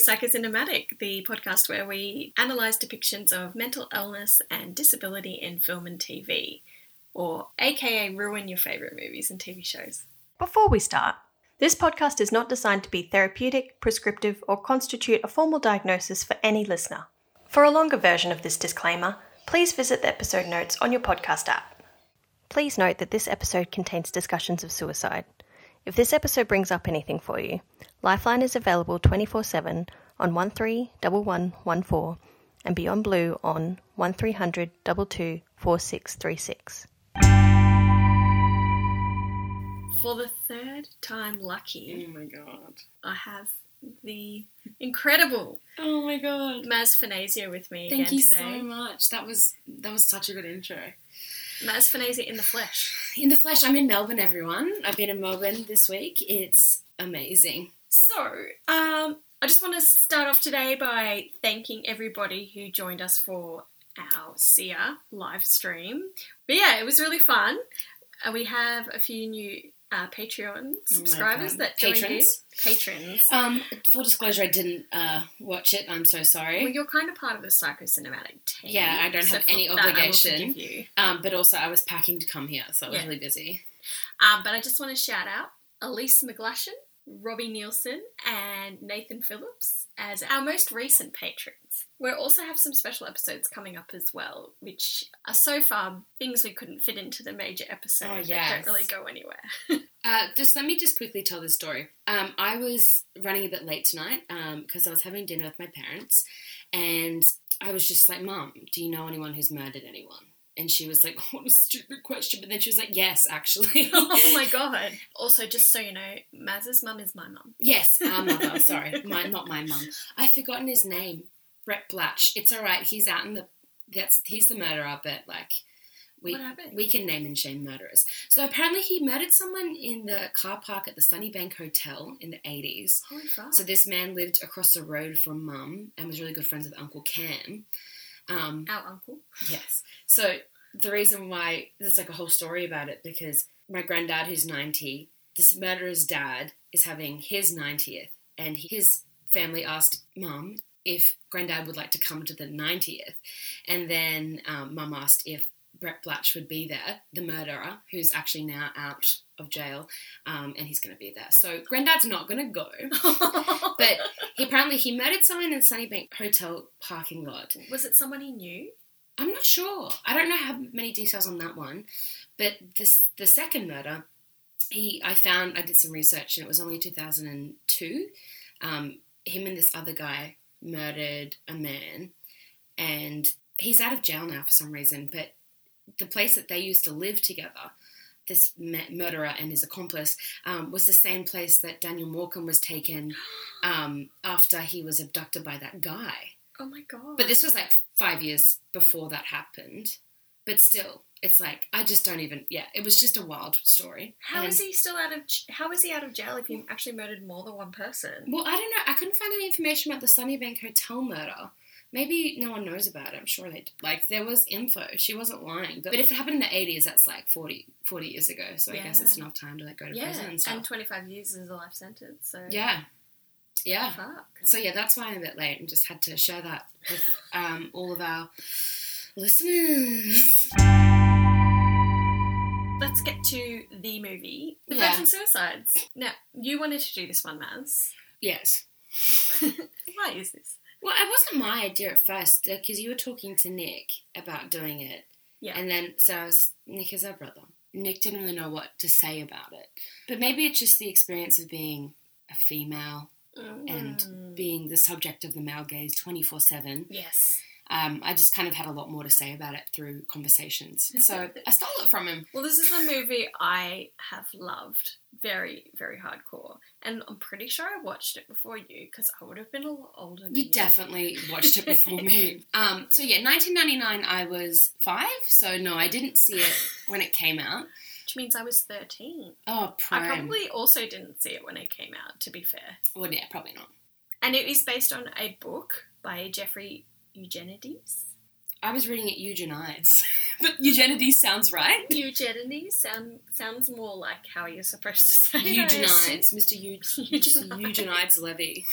Psychocinematic, the podcast where we analyse depictions of mental illness and disability in film and TV, or aka ruin your favourite movies and TV shows. Before we start, this podcast is not designed to be therapeutic, prescriptive, or constitute a formal diagnosis for any listener. For a longer version of this disclaimer, please visit the episode notes on your podcast app. Please note that this episode contains discussions of suicide. If this episode brings up anything for you, Lifeline is available 24 7 on 131114 and Beyond Blue on 1300 22 4636. For the third time lucky, Oh my god. I have the incredible Oh my god. Maz Fanazia with me again today. Thank again you today. so much. That was that was such a good intro. Fanazia in the flesh. In the flesh, I'm in Melbourne, everyone. I've been in Melbourne this week. It's amazing. So, um, I just want to start off today by thanking everybody who joined us for our SIA live stream. But yeah, it was really fun. Uh, we have a few new uh, Patreon subscribers that joined Patrons? in. Patrons. Um, full disclosure, I didn't uh, watch it. I'm so sorry. Well, you're kind of part of the psychocinematic team. Yeah, I don't so have any obligation. Um, but also, I was packing to come here, so I was Yeah. really busy. Um, but I just want to shout out Elise McGlashan, Robbie Nielsen, and Nathan Phillips as our most recent patrons. We also have some special episodes coming up as well, which are so far things we couldn't fit into the major episode Oh, that don't really go anywhere. Uh, just let me just quickly tell this story. Um, I was running a bit late tonight because I was having dinner with my parents, and I was just like, "Mom, do you know anyone who's murdered anyone?" And she was like, "What a stupid question!" But then she was like, "Yes, actually." oh my god. Also, just so you know, Maz's mum is my mum. Yes, our mother. Sorry, my not my mum. I've forgotten his name. Brett Blatch. It's all right. He's out in the. That's he's the murderer, but like. We, What happened? we can name and shame murderers. So apparently he murdered someone in the car park at the Sunnybank Hotel in the 80s. Holy fuck. So this man lived across the road from mum and was really good friends with Uncle Cam. Um, our uncle. yes. So the reason why there's like a whole story about it because my granddad, who's 90, this murderer's dad is having his 90th, and his family asked mum if granddad would like to come to the 90th, and then um, mum asked if Brett Blatch would be there, the murderer, who's actually now out of jail, um, and he's going to be there. So granddad's not going to go. But he apparently he murdered someone in the Sunnybank Hotel parking lot. was it someone he knew? I'm not sure. I don't know how many details on that one. But this the second murder, he I found I did some research and it was only 2002. Um, him and this other guy murdered a man, and he's out of jail now for some reason. But the place that they used to live together. This murderer and his accomplice um, was the same place that Daniel Morcombe was taken um, after he was abducted by that guy. Oh my god. But this was like five years before that happened. But still, it's like I just don't even. Yeah, it was just a wild story. How And- is he still out of? How is he out of jail if he actually murdered more than one person? Well, I don't know. I couldn't find any information about the Sunnybank Hotel murder. Maybe no one knows about it. I'm sure they like there was info. She wasn't lying. But, but if it happened in the 80s, that's like 40, 40 years ago. So I guess it's enough time to like go to Yeah, prison and stuff. and 25 years is a life sentence. So yeah, yeah. fuck. So yeah, that's why I'm a bit late and just had to share that with um, all of our listeners. Let's get to the movie, The Yeah. Virgin Suicides. Now, you wanted to do this one, Maz. Yes. Why is this? Well, it wasn't my idea at first because you were talking to Nick about doing it, Yeah. and then so I was Nick is our brother. Nick didn't really know what to say about it, but maybe it's just the experience of being a female and Mm. being the subject of the male gaze twenty four seven. yes. Um, I just kind of had a lot more to say about it through conversations, so I stole it from him. Well, this is a movie I have loved very, very hardcore, and I'm pretty sure I watched it before you because I would have been a lot older. Than You definitely watched it before me. Um, so yeah, 1999. I was five, so no, I didn't see it when it came out. which means I was 13. Oh, prime. I probably also didn't see it when it came out. To be fair, Well, yeah, probably not. and it is based on a book by Jeffrey Eugenides. I was reading it Eugenides. but Eugenides sounds right. Eugenides sound, sounds more like how you're supposed to say it, Eugenides, Mr. Eu- Eugenides. Eugenides Levy.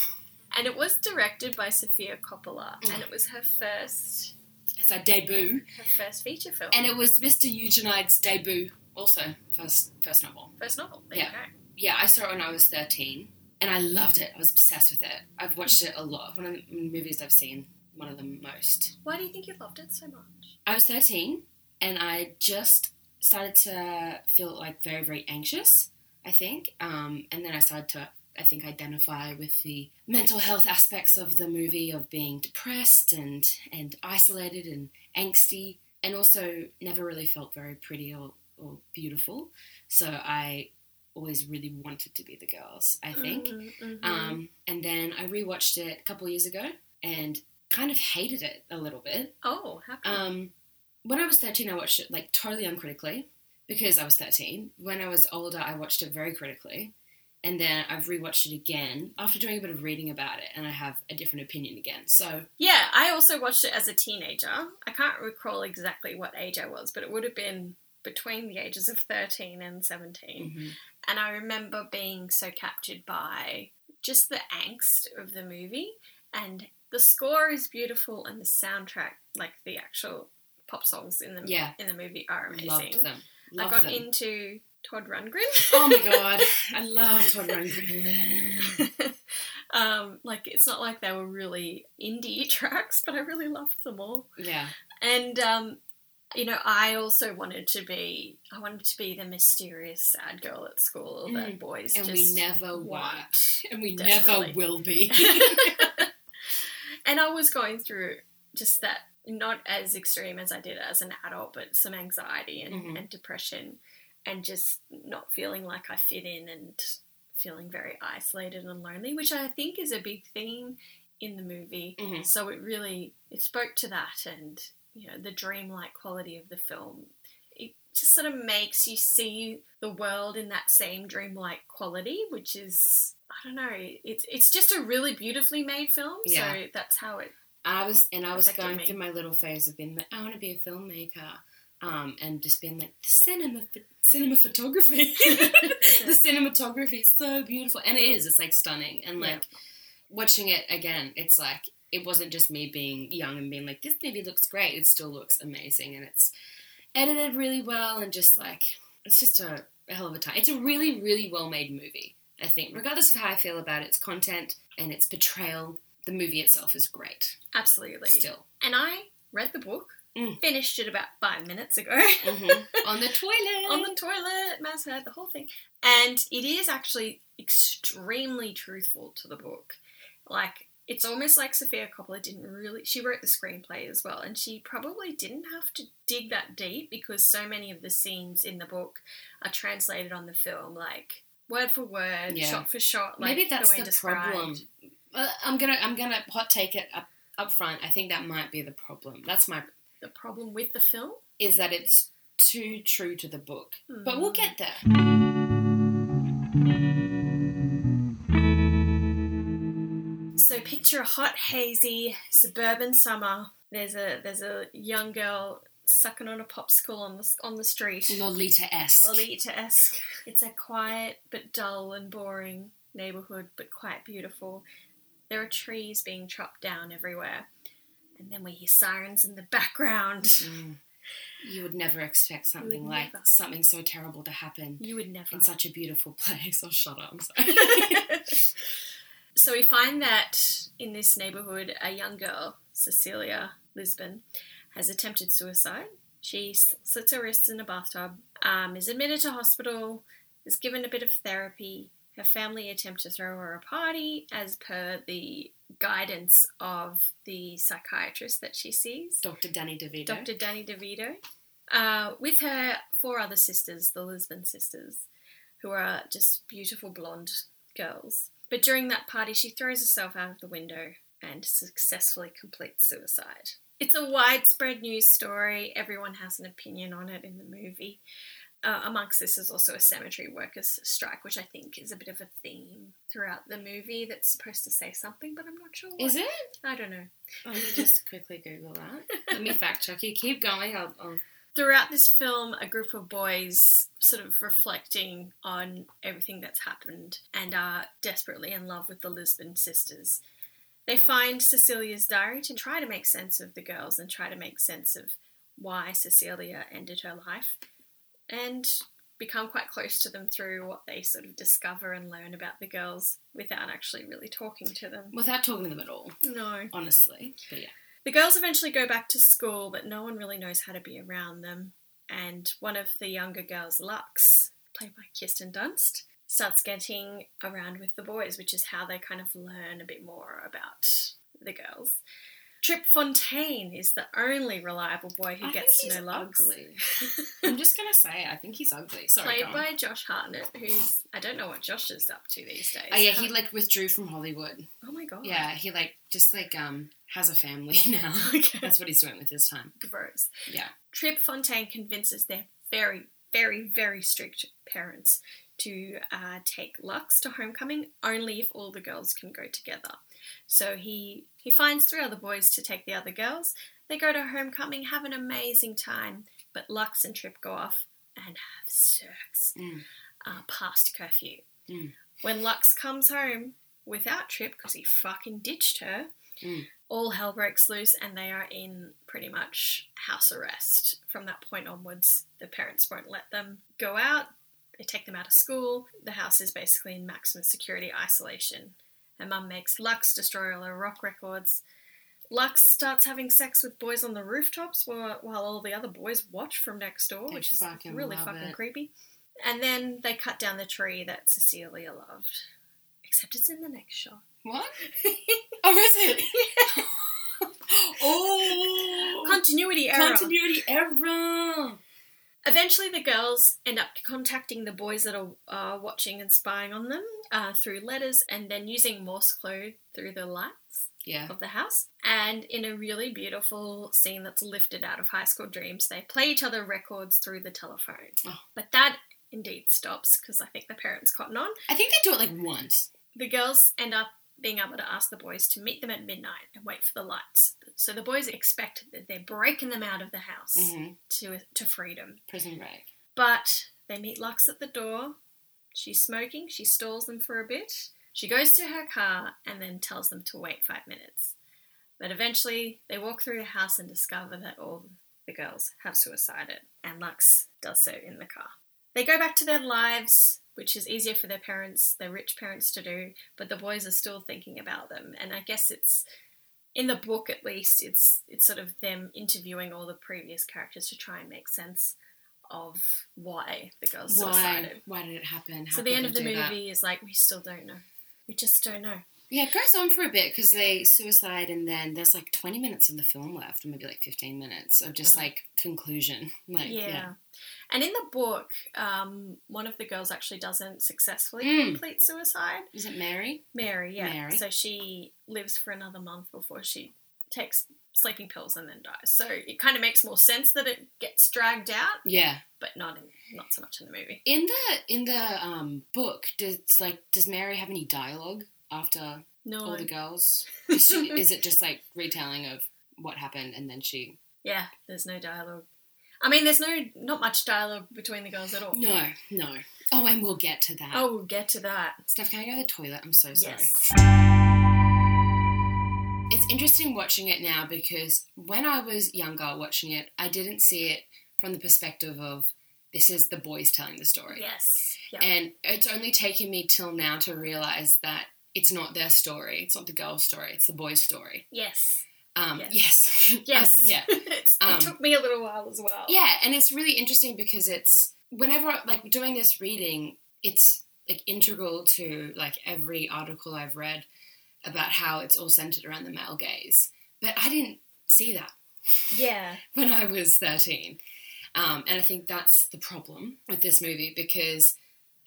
And it was directed by Sofia Coppola, mm. and it was her first It's our debut, her first feature film. and it was Mr. Eugenides' debut, also first first novel. first novel. There Yeah. you go. Yeah, I saw it when I was thirteen, and I loved it. I was obsessed with it. I've watched it a lot. One of the movies I've seen, one of the most. Why do you think you loved it so much? I was 13 and I just started to feel like very, very anxious, I think. Um, and then I started to, I think, identify with the mental health aspects of the movie of being depressed and, and isolated and angsty, and also never really felt very pretty or, or beautiful. So I always really wanted to be the girls, I think. Mhm, mhm. Um, and then I rewatched it a couple years ago and kind of hated it a little bit. oh, how come? Um, when I was 13, I watched it like totally uncritically because I was 13. When I was older, I watched it very critically. And then I've rewatched it again after doing a bit of reading about it, and I have a different opinion again. So, yeah, I also watched it as a teenager. I can't recall exactly what age I was, but it would have been between the ages of 13 and 17. mhm. And I remember being so captured by just the angst of the movie. And the score is beautiful, and the soundtrack, like the actual pop songs in the Yeah. in the movie, are amazing. loved them. I got them. into Todd Rundgren. oh my god, I love Todd Rundgren. um, like it's not like they were really indie tracks, but I really loved them all. yeah, And um, you know, I also wanted to be I wanted to be the mysterious sad girl at school that Mm. boys and we never were, and we desperately. never will be. And I was going through just that not as extreme as I did as an adult, but some anxiety and, Mhm. and depression and just not feeling like I fit in and feeling very isolated and lonely, which I think is a big theme in the movie. Mhm. So it really it spoke to that and you know the dreamlike quality of the film. Just sort of makes you see the world in that same dreamlike quality, which is I don't know. It's it's just a really beautifully made film. Yeah. So that's how it. I was, and I was going me. through my little phase of being like, I want to be a filmmaker, um, and just being like, the cinema, cinema photography, the cinematography is so beautiful, and it is. It's like stunning, and Yeah. like watching it again, it's like it wasn't just me being young and being like, this movie looks great. It still looks amazing, and it's edited really well, and just like it's just a, a hell of a time. It's a really, really well made movie. I think, regardless of how I feel about its content and its portrayal, the movie itself is great. Absolutely. Still. And I read the book, Mm. finished it about five minutes ago. Mhm. on the toilet. on the toilet, Maz heard the whole thing. And it is actually extremely truthful to the book. Like, it's almost like Sofia Coppola didn't really. She wrote the screenplay as well, and she probably didn't have to dig that deep because so many of the scenes in the book are translated on the film, like word for word, Yeah. shot for shot. Like Maybe that's way the problem. I'm gonna I'm gonna hot take it up up front. I think that might be the problem. That's my The problem with the film, is that it's too true to the book. But we'll Mm. get there. Picture a hot, hazy suburban summer. There's a there's a young girl sucking on a popsicle on the on the street. Lolita esque. Lolita esque. It's a quiet but dull and boring neighborhood, but quite beautiful. There are trees being chopped down everywhere, and then we hear sirens in the background. Mm. You would never expect something like never. something so terrible to happen You would never. in such a beautiful place. Oh, shut up! I'm sorry. so we find that in this neighborhood, a young girl, Cecilia Lisbon, has attempted suicide. She slits her wrists in a bathtub, um, is admitted to hospital, is given a bit of therapy. Her family attempt to throw her a party as per the guidance of the psychiatrist that she sees. Dr. Danny DeVito. Dr. Danny DeVito, uh, with her four other sisters, the Lisbon sisters, who are just beautiful blonde girls. But during that party, she throws herself out of the window and successfully completes suicide. It's a widespread news story. Everyone has an opinion on it in the movie. Uh, amongst this is also a cemetery workers' strike, which I think is a bit of a theme throughout the movie that's supposed to say something, but I'm not sure. What. Is it? I don't know. Let me just quickly Google that. Let me fact check you. Keep going. I'll, I'll throughout this film, a group of boys sort of reflecting on everything that's happened and are desperately in love with the Lisbon sisters. They find Cecilia's diary to try to make sense of the girls and try to make sense of why Cecilia ended her life and become quite close to them through what they sort of discover and learn about the girls without actually really talking to them. Without talking to them at all, No. honestly. But yeah. The girls eventually go back to school, but no one really knows how to be around them. And one of the younger girls, Lux, played by Kirsten Dunst, starts getting around with the boys, which is how they kind of learn a bit more about the girls. Trip Fontaine is the only reliable boy who I gets he's know Lux. ugly. I'm just gonna say, I think he's ugly. Sorry, Played by Josh Hartnett, who's I don't know what Josh is up to these days. Oh yeah, he like withdrew from Hollywood. oh my god, Yeah, he like just like um has a family now. Okay. That's what he's doing with his time. gross. Yeah. Trip Fontaine convinces their very, very, very strict parents to uh, take Lux to homecoming only if all the girls can go together. So he he finds three other boys to take the other girls. They go to homecoming, have an amazing time, but Lux and Trip go off and have sex Mm. uh, past curfew. Mm. When Lux comes home without Trip because he fucking ditched her, Mm. all hell breaks loose and they are in pretty much house arrest. From that point onwards, the parents won't let them go out. They take them out of school. The house is basically in maximum security isolation. Her mum makes Lux destroy all her rock records. Lux starts having sex with boys on the rooftops while, while all the other boys watch from next door, They which is fucking really fucking it. creepy. And then they cut down the tree that Cecilia loved. Except it's in the next shot. What? Oh, is it? oh, Continuity error. continuity error. Eventually, the girls end up contacting the boys that are uh, watching and spying on them uh, through letters and then using Morse code through the lights Yeah. of the house. And in a really beautiful scene that's lifted out of High School Dreams, they play each other records through the telephone. Oh. But that indeed stops because I think the parents cotton on. I think they do it like once. The girls end up being able to ask the boys to meet them at midnight and wait for the lights. So the boys expect that they're breaking them out of the house hmm to, to freedom. Prison break. But they meet Lux at the door. She's smoking. She stalls them for a bit. She goes to her car and then tells them to wait five minutes. But eventually, they walk through the house and discover that all the girls have suicided, and Lux does so in the car. They go back to their lives, which is easier for their parents, their rich parents, to do, but the boys are still thinking about them. And I guess it's in the book at least it's it's sort of them interviewing all the previous characters to try and make sense of why the girls Why? suicided. Why did it happen? How So the end of the movie is like we still don't know. We just don't know. Yeah, it goes on for a bit because they suicide, and then there's like 20 minutes of the film left, or maybe like 15 minutes of just Mm. like conclusion. Like, yeah. yeah. And in the book, um, one of the girls actually doesn't successfully Mm. complete suicide. Is it Mary? Mary, yeah. Mary. So she lives for another month before she takes sleeping pills and then dies. So it kind of makes more sense that it gets dragged out, Yeah. but not in not so much in the movie. In the in the um book, does like does Mary have any dialogue after No. all the girls? Is, she, is it just like retelling of what happened, and then she? Yeah, there's no dialogue. I mean, there's no not much dialogue between the girls at all. No, no. Oh, and we'll get to that. Oh, we'll get to that. Steph, can I go to the toilet? I'm so sorry. Yes. It's interesting watching it now because when I was younger watching it, I didn't see it from the perspective of this is the boys telling the story. Yes. Yeah. And it's only taken me till now to realize that it's not their story. It's not the girl's story. It's the boy's story. yes. Um, Yes. yes. Yes. Um, yeah. Um, it took me a little while as well. Yeah, and it's really interesting because it's whenever like doing this reading, it's like integral to like every article I've read about how it's all centered around the male gaze. But I didn't see that Yeah. when I was 13. Um, and I think that's the problem with this movie because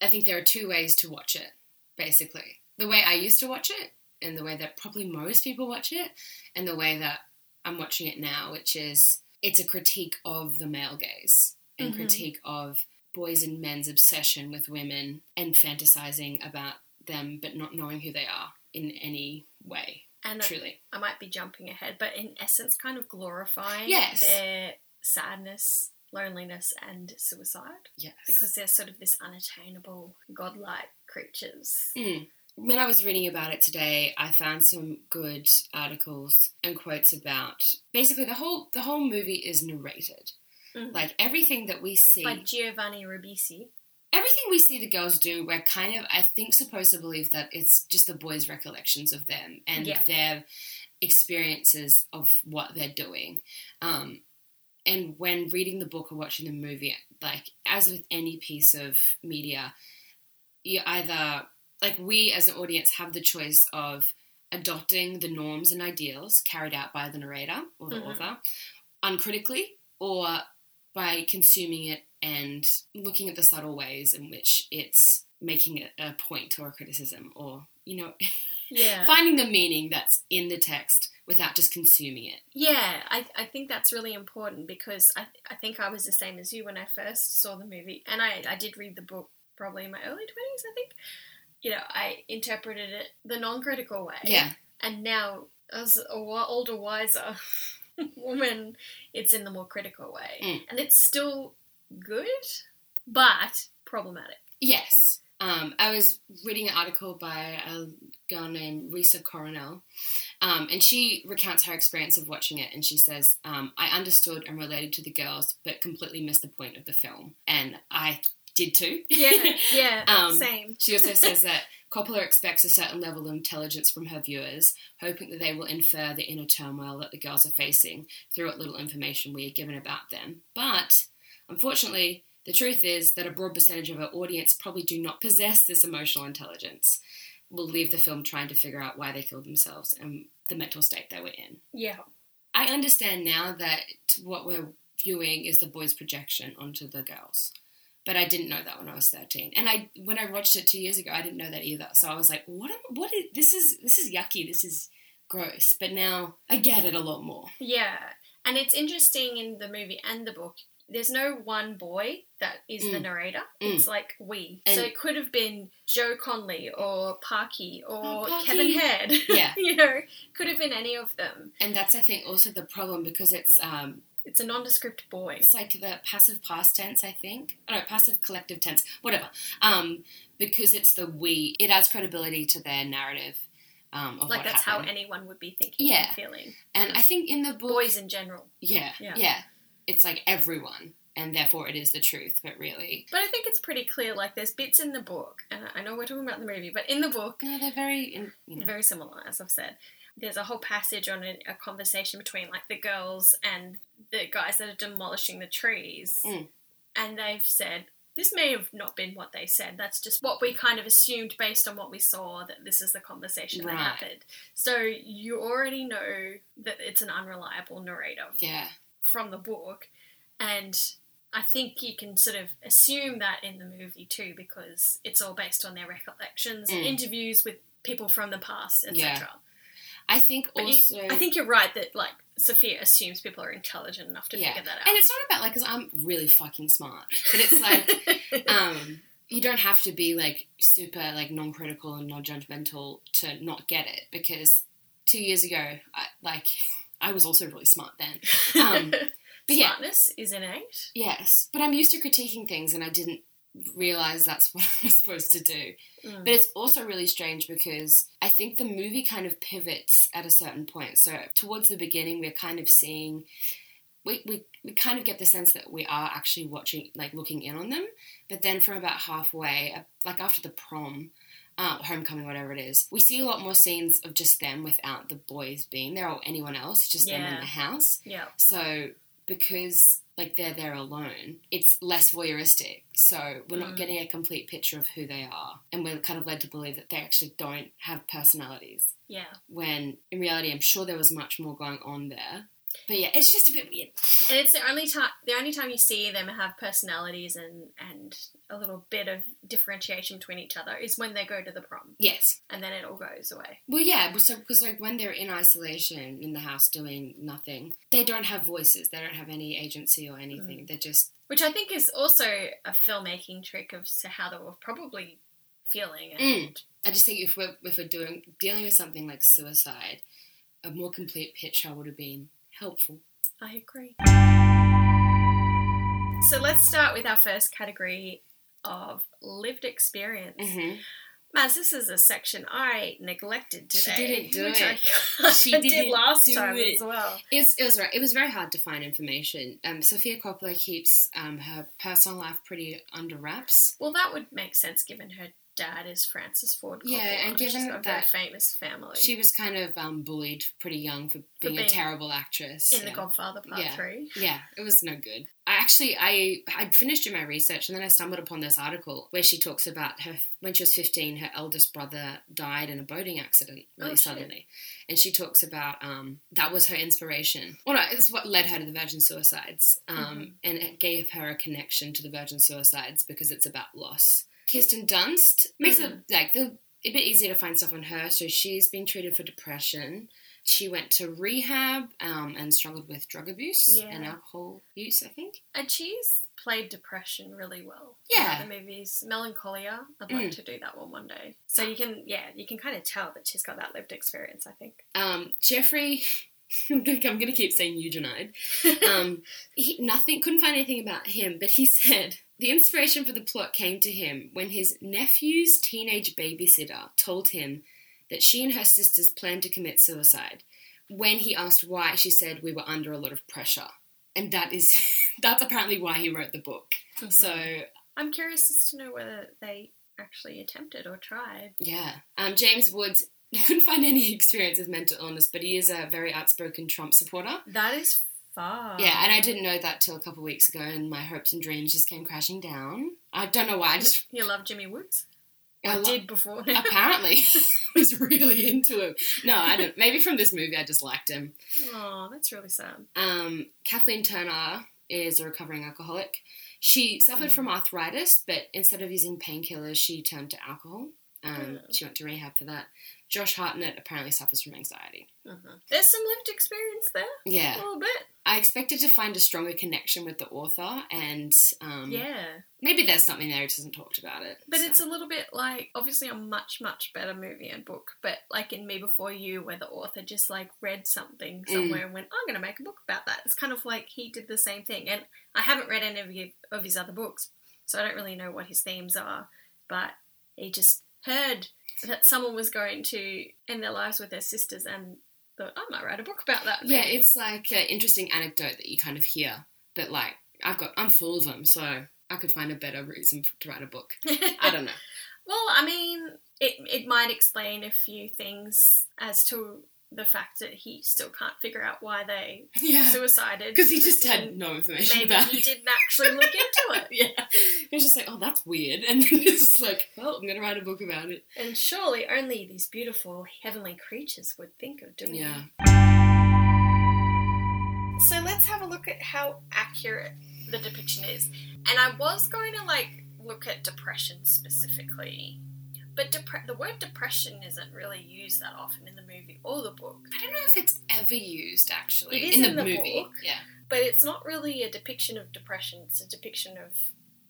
I think there are two ways to watch it, basically. The way I used to watch it, and the way that probably most people watch it, and the way that I'm watching it now, which is it's a critique of the male gaze and Mhm. critique of boys and men's obsession with women and fantasizing about them but not knowing who they are in any way, And truly. I might be jumping ahead, but in essence, kind of glorifying Yes. their sadness loneliness and suicide Yes. because they're sort of this unattainable, godlike creatures. Mm. When I was reading about it today, I found some good articles and quotes about basically the whole the whole movie is narrated. Mhm. Like everything that we see, By Giovanni Ribisi. everything we see the girls do, we're kind of I think supposed to believe that it's just the boys' recollections of them and Yeah. their experiences of what they're doing. Um, and when reading the book or watching the movie, like as with any piece of media, you either like we as an audience have the choice of adopting the norms and ideals carried out by the narrator or the Mhm. author uncritically or by consuming it and looking at the subtle ways in which it's making it a point or a criticism or you know Yeah. finding the meaning that's in the text without just consuming it Yeah, I, I think that's really important because I, I think I was the same as you when I first saw the movie. And I, I did read the book probably in my early 20s, I think. You know, I interpreted it the non critical way. yeah And now, as a older, wiser woman, it's in the more critical way. Mm. And it's still good, but problematic. Yes. Um, I was reading an article by a girl named Risa Coronel, um, and she recounts her experience of watching it. And she says, um, I understood and related to the girls, but completely missed the point of the film. And I did too. Yeah, yeah, Um, same. She also says that Coppola expects a certain level of intelligence from her viewers, hoping that they will infer the inner turmoil that the girls are facing through what little information we are given about them. But unfortunately, the truth is that a broad percentage of our audience probably do not possess this emotional intelligence. Will leave the film trying to figure out why they killed themselves and the mental state they were in. Yeah. I understand now that what we're viewing is the boys' projection onto the girls. But I didn't know that when I was 13. And I when I watched it 2 years ago, I didn't know that either. So I was like, what am, what is this is this is yucky. This is gross. But now I get it a lot more. Yeah, and it's interesting in the movie and the book. There's no one boy that is the Mm. narrator. Mm. It's like we. And- so it could have been Joe Conley or Parky or Oh, Kevin Head. Yeah. you know, could have been any of them. And that's I think also the problem because it's um It's a nondescript boy. it's like the passive past tense, I think. Oh, no, passive collective tense, whatever. Um, because it's the we, it adds credibility to their narrative. Um, of Like that's happened. how anyone would be thinking Yeah. and feeling. And I think in the book, Boys in general. Yeah, Yeah. yeah, It's like everyone, and therefore it is the truth. But really, But I think it's pretty clear. Like there's bits in the book, and I know we're talking about the movie, but in the book, no, they're very, in, you know, very similar, as I've said. There's a whole passage on a, a conversation between like the girls and the guys that are demolishing the trees, Mm. and they've said this may have not been what they said. That's just what we kind of assumed based on what we saw that this is the conversation Right. that happened. So you already know that it's an unreliable narrator yeah, from the book, and I think you can sort of assume that in the movie too because it's all based on their recollections Mm. interviews with people from the past, etc. Yeah. I think But you- also, I think you're right that like Sofia assumes people are intelligent enough to yeah, figure that out. and it's not about like because I'm really fucking smart, but it's like um, you don't have to be like super like non-critical and non-judgmental to not get it because two years ago, I, like I was also really smart then. Um, but yeah, Smartness is innate. Yes, but I'm used to critiquing things and I didn't realize that's what I was supposed to do. Mm. But it's also really strange because I think the movie kind of pivots at a certain point. So towards the beginning, we're kind of seeing. We, we, we kind of get the sense that we are actually watching, like looking in on them. But then from about halfway, uh, like after the prom, uh, homecoming, whatever it is, we see a lot more scenes of just them without the boys being there or anyone else, just them in the house. yeah, So because like they're there alone, it's less voyeuristic. So we're not Mm. getting a complete picture of who they are, and we're kind of led to believe that they actually don't have personalities. yeah. When in reality, I'm sure there was much more going on there. But yeah, it's just a bit weird. And it's the only time the only time you see them have personalities and and a little bit of differentiation between each other is when they go to the prom, Yes. and then it all goes away. Well, yeah. So because like when they're in isolation in the house doing nothing, they don't have voices. They don't have any agency or anything. They're just Which I think is also a filmmaking trick of to how they were probably feeling. And Mm. I just think if we're if we're doing dealing with something like suicide, a more complete picture would have been helpful. I agree. So let's start with our first category of lived experience. hmm Maz, this is a section I neglected today. She today. didn't do which it. I, She I did didn't last do time it. as well. It was, it was right. It was very hard to find information. Um, Sofia Coppola keeps um, her personal life pretty under wraps. Well, that would make sense given her dad is Francis Ford Coppola. Yeah, and given a very that famous family She was kind of um, bullied pretty young for being, being a terrible actress. in The. Godfather Part Yeah. Three. Yeah, it was no good. I actually I I'd finished doing my research and then I stumbled upon this article where she talks about her when she was 15 her eldest brother died in a boating accident really Oh, shit. suddenly. And she talks about um that was her inspiration. Well no, it's what led her to the Virgin Suicides. Um Mhm. and it gave her a connection to the Virgin Suicides because it's about loss. Kirsten Dunst makes it like the a bit easier to find stuff on her. So she's been treated for depression. She went to rehab um, and struggled with drug abuse Yeah. and alcohol use, I think. And she's played depression really well. Yeah. In the movies Melancholia. I'd like Mm. to do that one one day. So you can, yeah, you can kind of tell that she's got that lived experience. I think. Um, Jeffrey, I'm going to keep saying eugenide. Um, he, nothing, couldn't find anything about him, but he said the inspiration for the plot came to him when his nephew's teenage babysitter told him that she and her sisters planned to commit suicide. When he asked why, she said we were under a lot of pressure. And that is, that's apparently why he wrote the book. So, I'm curious as to know whether they actually attempted or tried. yeah. Um, James Woods couldn't find any experience with mental illness, but he is a very outspoken Trump supporter. That is Yeah, and I didn't know that till a couple of weeks ago, and my hopes and dreams just came crashing down. I don't know why. I just You love Jimmy Woods? I I lo- did before apparently I was really into him. No, I don't. Maybe from this movie, I just liked him. Oh, that's really sad. Um, Kathleen Turner is a recovering alcoholic. She suffered Mm. from arthritis, but instead of using painkillers, she turned to alcohol. Um, Oh. She went to rehab for that. Josh Hartnett apparently suffers from anxiety. Mhm. There's some lived experience there, Yeah. a little bit. I expected to find a stronger connection with the author, and um, Yeah, maybe there's something there who doesn't talked about it. but so. it's a little bit like obviously a much much better movie and book. But like in Me Before You, where the author just like read something Mm. somewhere and went, "I'm going to make a book about that." It's kind of like he did the same thing. And I haven't read any of his other books, so I don't really know what his themes are. But he just heard that someone was going to end their lives with their sisters and thought, "I might write a book about that." Yeah, maybe." it's like an interesting anecdote that you kind of hear, but like I've got, I'm full of them, so I could find a better reason to write a book. I don't know. Well, I mean, it it might explain a few things as to the fact that he still can't figure out why they Yeah, suicided because he just had no information maybe about he it. didn't actually look into it. Yeah, he was just like, oh, that's weird, and then it's just like, well, I'm gonna write a book about it. And surely only these beautiful heavenly creatures would think of doing Yeah. it. So let's have a look at how accurate the depiction is. And I was going to like look at depression specifically. But depre- the word depression isn't really used that often in the movie or the book. I don't know if it's ever used actually It is in the in the movie. book. Yeah, but it's not really a depiction of depression it's a depiction of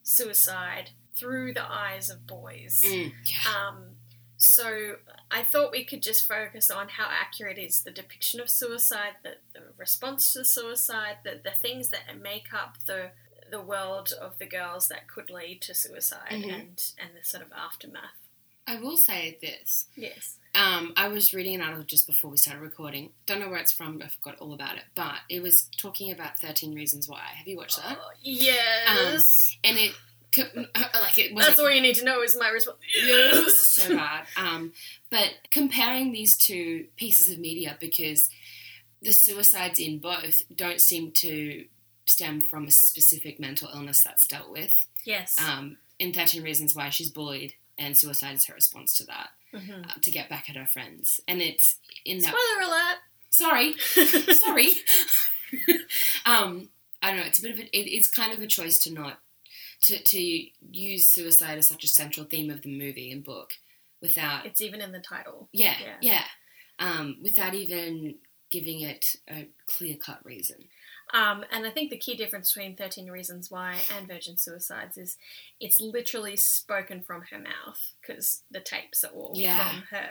suicide through the eyes of boys Mm, yeah. um, so i thought we could just focus on how accurate is the depiction of suicide the, the response to suicide the, the things that make up the the world of the girls that could lead to suicide Mhm. and and the sort of aftermath I will say this. yes Um, I was reading an article just before we started recording. Don't know where it's from, but I forgot all about it. But it was talking about 13 Reasons Why. Have you watched that? Oh, yes And it, like, it wasn't that's all you need to know is my response Yes, so bad. Um, but comparing these two pieces of media because the suicides in both don't seem to stem from a specific mental illness that's dealt with. yes Um, in 13 Reasons Why, she's bullied, and suicide is her response to that Mhm. uh, to get back at her friends. And it's in that. spoiler alert Sorry, sorry. um, I don't know. It's a bit of a. It, it's kind of a choice to not to to use suicide as such a central theme of the movie and book without. It's even in the title. yeah, yeah. yeah. Um, without even giving it a clear cut reason. Um, and I think the key difference between 13 Reasons Why and Virgin Suicides is it's literally spoken from her mouth because the tapes are all Yeah. from her.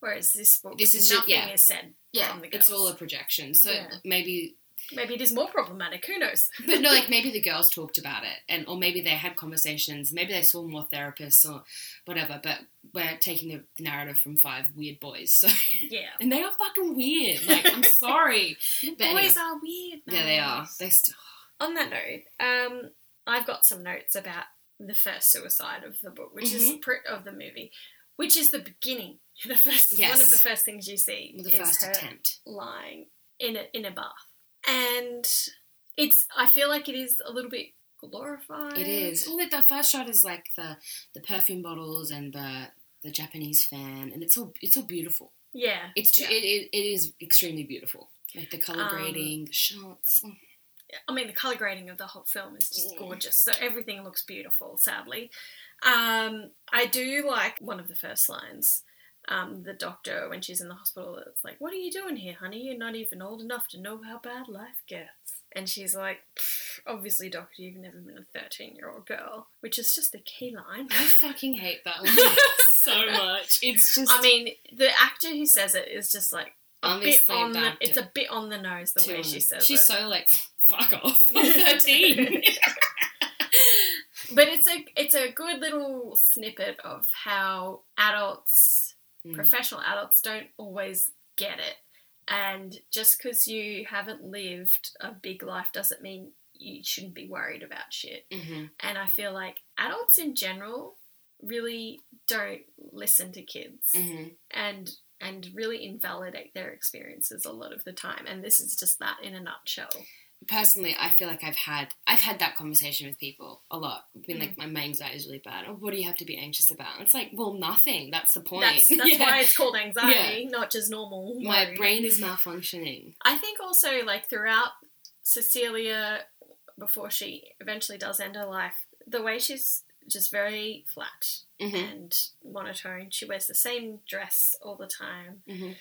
Whereas this book, This is nothing yeah. is said Yeah, from the it's all a projection. So Yeah. maybe Maybe it is more problematic. Who knows? But no, like maybe the girls talked about it, and or maybe they had conversations. Maybe they saw more therapists or whatever. But we're taking the narrative from five weird boys, so Yeah. and they are fucking weird. Like I'm sorry, but Boys anyway. are weird. yeah, they are. They still. On that note, um, I've got some notes about the first suicide of the book, which is Mhm. pr- of the movie, which is the beginning. The first one of the first things you see The is first her attempt. lying in a in a bath, and it's. I feel like it is a little bit glorified. It is. Well, the first shot is like the the perfume bottles and the the Japanese fan, and it's all it's all beautiful. Yeah, It's yeah. it, it, it is extremely beautiful. Like the color Um, grading, the shots. I mean, the color grading of the whole film is just gorgeous. So everything looks beautiful. Sadly, um, I do like one of the first lines. Um, the doctor, when she's in the hospital, it's like, "What are you doing here, honey? You're not even old enough to know how bad life gets." And she's like, "Obviously, doctor, you've never been a 13 year old girl," which is just a key line. I fucking hate that one so much. It's just. I mean, the actor who says it is just like a bit Obviously on the the. It's a bit on the nose the way she says She's it. so like, fuck off. I'm 13. But it's a it's a good little snippet of how adults, Mm. professional adults, don't always get it, and just because you haven't lived a big life doesn't mean you shouldn't be worried about shit. hmm And I feel like adults in general really don't listen to kids hmm and and really invalidate their experiences a lot of the time. And this is just that in a nutshell. Personally, I feel like I've had I've had that conversation with people a lot. Been Mm. like, my, my anxiety is really bad. Oh, what do you have to be anxious about? And it's like, well, nothing. That's the point. That's that's Yeah. why it's called anxiety, not just normal. my worry. brain is malfunctioning. I think also like throughout Cecilia, before she eventually does end her life, the way she's just very flat hmm and monotone. She wears the same dress all the time. hmm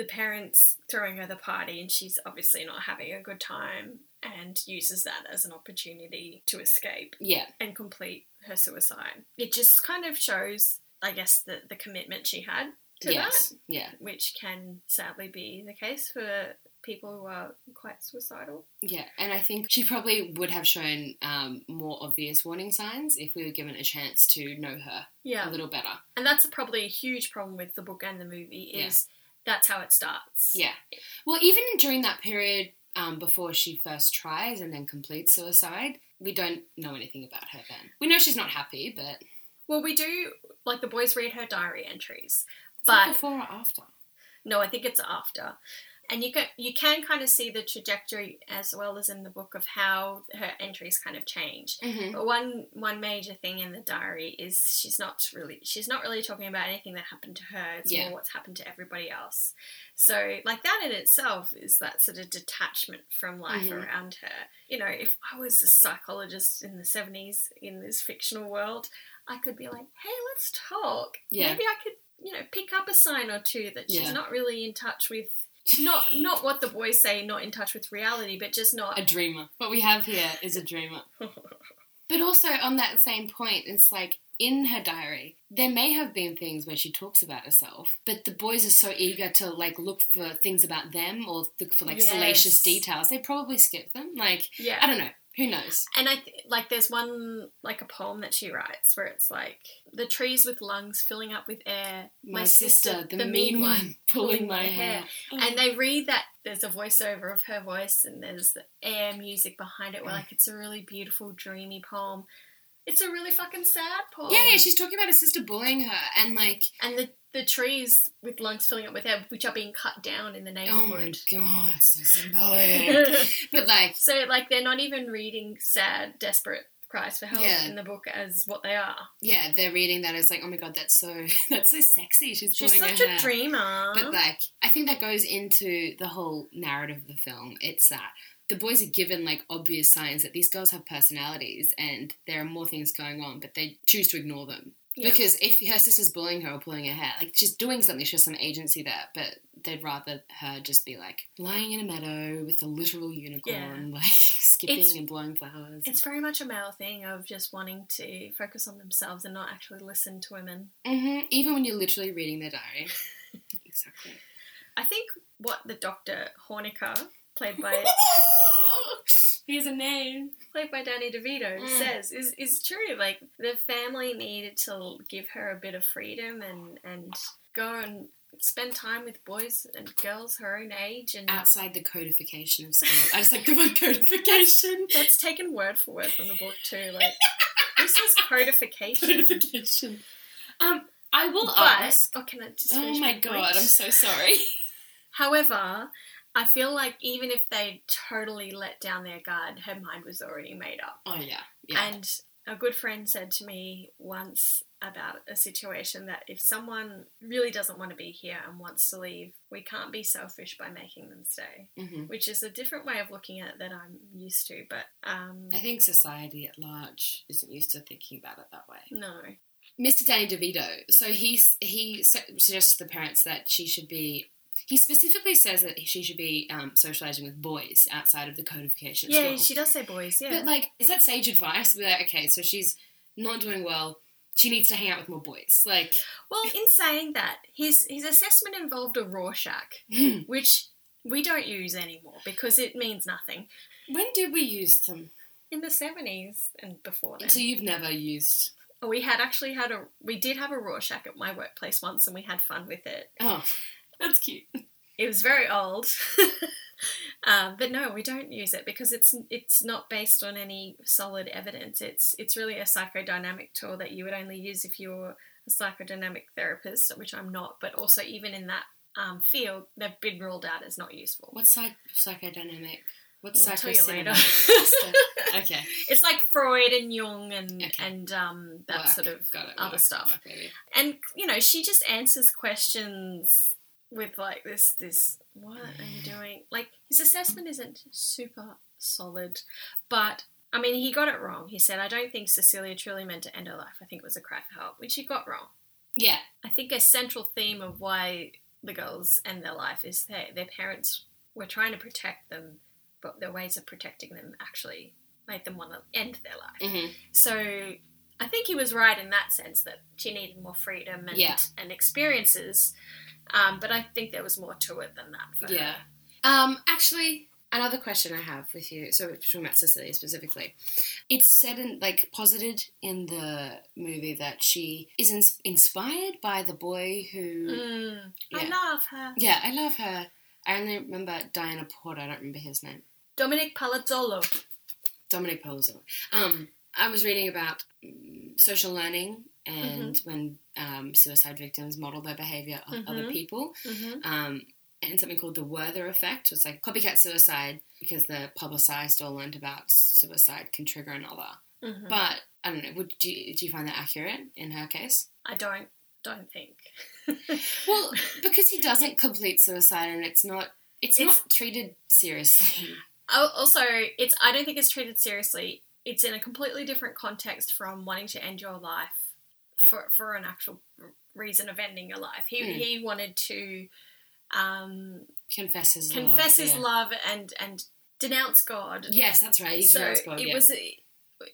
The parents throwing her the party, and she's obviously not having a good time, and uses that as an opportunity to escape Yeah. and complete her suicide. It just kind of shows, I guess, the the commitment she had to yes. that, Yeah. which can sadly be the case for people who are quite suicidal. Yeah, and I think she probably would have shown um, more obvious warning signs if we were given a chance to know her Yeah, a little better. and that's probably a huge problem with the book and the movie is that's how it starts. Yeah. Well, even during that period um, before she first tries and then completes suicide, we don't know anything about her then. We know she's not happy, but Well, we do like the boys read her diary entries, it's like but before or after. no, I think it's after. And you can you can kind of see the trajectory as well as in the book of how her entries kind of change. Mm-hmm. But one one major thing in the diary is she's not really she's not really talking about anything that happened to her. It's Yeah. more what's happened to everybody else. So like that in itself is that sort of detachment from life Mhm. around her. You know, if I was a psychologist in the seventies in this fictional world, I could be like, hey, let's talk. Yeah. Maybe I could you know pick up a sign or two that she's Yeah. not really in touch with. Not not what the boys say, not in touch with reality, but just not A dreamer. What we have here is a dreamer. But also on that same point, it's like in her diary, there may have been things where she talks about herself, but the boys are so eager to like look for things about them or look for like Yes. salacious details, they probably skip them. Like yeah. I don't know, who knows? And I th- like there's one like a poem that she writes where it's like the trees with lungs filling up with air. My, sister, the, mean one, pulling my hair. And they read that there's a voiceover of her voice and there's the air music behind it. Where Mm. like it's a really beautiful, dreamy poem. It's a really fucking sad poem. Yeah, yeah, she's talking about her sister bullying her, and like, and the the trees with lungs filling up with air, which are being cut down in the oh neighborhood. oh my god, so symbolic. but like, so like they're not even reading sad, desperate cries for help Yeah. in the book as what they are. yeah, they're reading that as like, oh my god, that's so that's so sexy. She's She's such a hair. dreamer. But like, I think that goes into the whole narrative of the film. It's that the boys are given like obvious signs that these girls have personalities and there are more things going on, but they choose to ignore them. Yeah. Because if her sister's bullying her or pulling her hair, like she's doing something, she has some agency there, but they'd rather her just be like lying in a meadow with a literal unicorn, like skipping It's- and blowing flowers. It's very much a male thing of just wanting to focus on themselves and not actually listen to women. hmm Even when you're literally reading their diary. exactly. I think what the Doctor Hornicker, played by Here's a name. played by Danny DeVito, Mm. says is is true. Like the family needed to give her a bit of freedom and and go and spend time with boys and girls her own age and Outside the codification of school. I just like the word codification. that's taken word for word from the book too. Like this is codification. Codification. Um, I will But ask. oh, can I just Oh my god, I'm so sorry. However, I feel like even if they totally let down their guard, her mind was already made up. Oh yeah, yeah. And a good friend said to me once about a situation that if someone really doesn't want to be here and wants to leave, we can't be selfish by making them stay, hmm which is a different way of looking at it that I'm used to. But um, I think society at large isn't used to thinking about it that way. no. Mr. Danny DeVito. So he he su- suggests to the parents that she should be. He specifically says that she should be um, socializing with boys outside of the codification. Yeah, she does say boys, yeah. But like, is that sage advice? Be like, okay, so she's not doing well. She needs to hang out with more boys. Like, well, in saying that, his, his assessment involved a Rorschach, which we don't use anymore because it means nothing. when did we use them? In the 70s and before then. So you've never used? We had actually had a we did have a Rorschach at my workplace once, and we had fun with it. Oh, that's cute. It was very old, um, but no, we don't use it because it's it's not based on any solid evidence. It's it's really a psychodynamic tool that you would only use if you're a psychodynamic therapist, which I'm not. But also, even in that um, field, they've been ruled out as not useful. What's psych- psychodynamic? What's Well, I'll tell you later. psychocinematic? okay, it's like Freud and Jung and Okay. and um, that Work. sort of other work, stuff. work, and you know she just answers questions with like this this what are you doing? Like his assessment isn't super solid but i mean he got it wrong. He said i don't think cecilia truly meant to end her life. I think it was a cry for help which he got wrong. Yeah, i think a central theme of why the girls end their life is that their parents were trying to protect them but their ways of protecting them actually made them want to end their life. Hmm so I think he was right in that sense that she needed more freedom and, Yeah. and experiences. Um, but I think there was more to it than that. For yeah. Um, actually, another question I have with you. So we're talking about Cecilia specifically. It's said in like posited in the movie that she is ins- inspired by the boy who. Mm, I love her. Yeah, I love her. I only remember Diana Porter. I don't remember his name. Dominic Palazzolo. Dominic Polizzo. Um, I was reading about um, social learning and when um, suicide victims model their behavior on other Mhm. people. Mm-hmm. Um, and something called the Werther effect. It's like copycat suicide because the publicized or learned about suicide can trigger another. Mm-hmm. But I don't know. Would do you, do you find that accurate in her case? I don't don't think. Well, because he doesn't complete suicide and it's not it's, It's- not treated seriously. Also, it's I don't think it's treated seriously. It's in a completely different context from wanting to end your life for for an actual reason of ending your life. He Mm. he wanted to um, Confess his love, confess his yeah. love and and denounce God. Yes, that's right. He so God, it yeah. was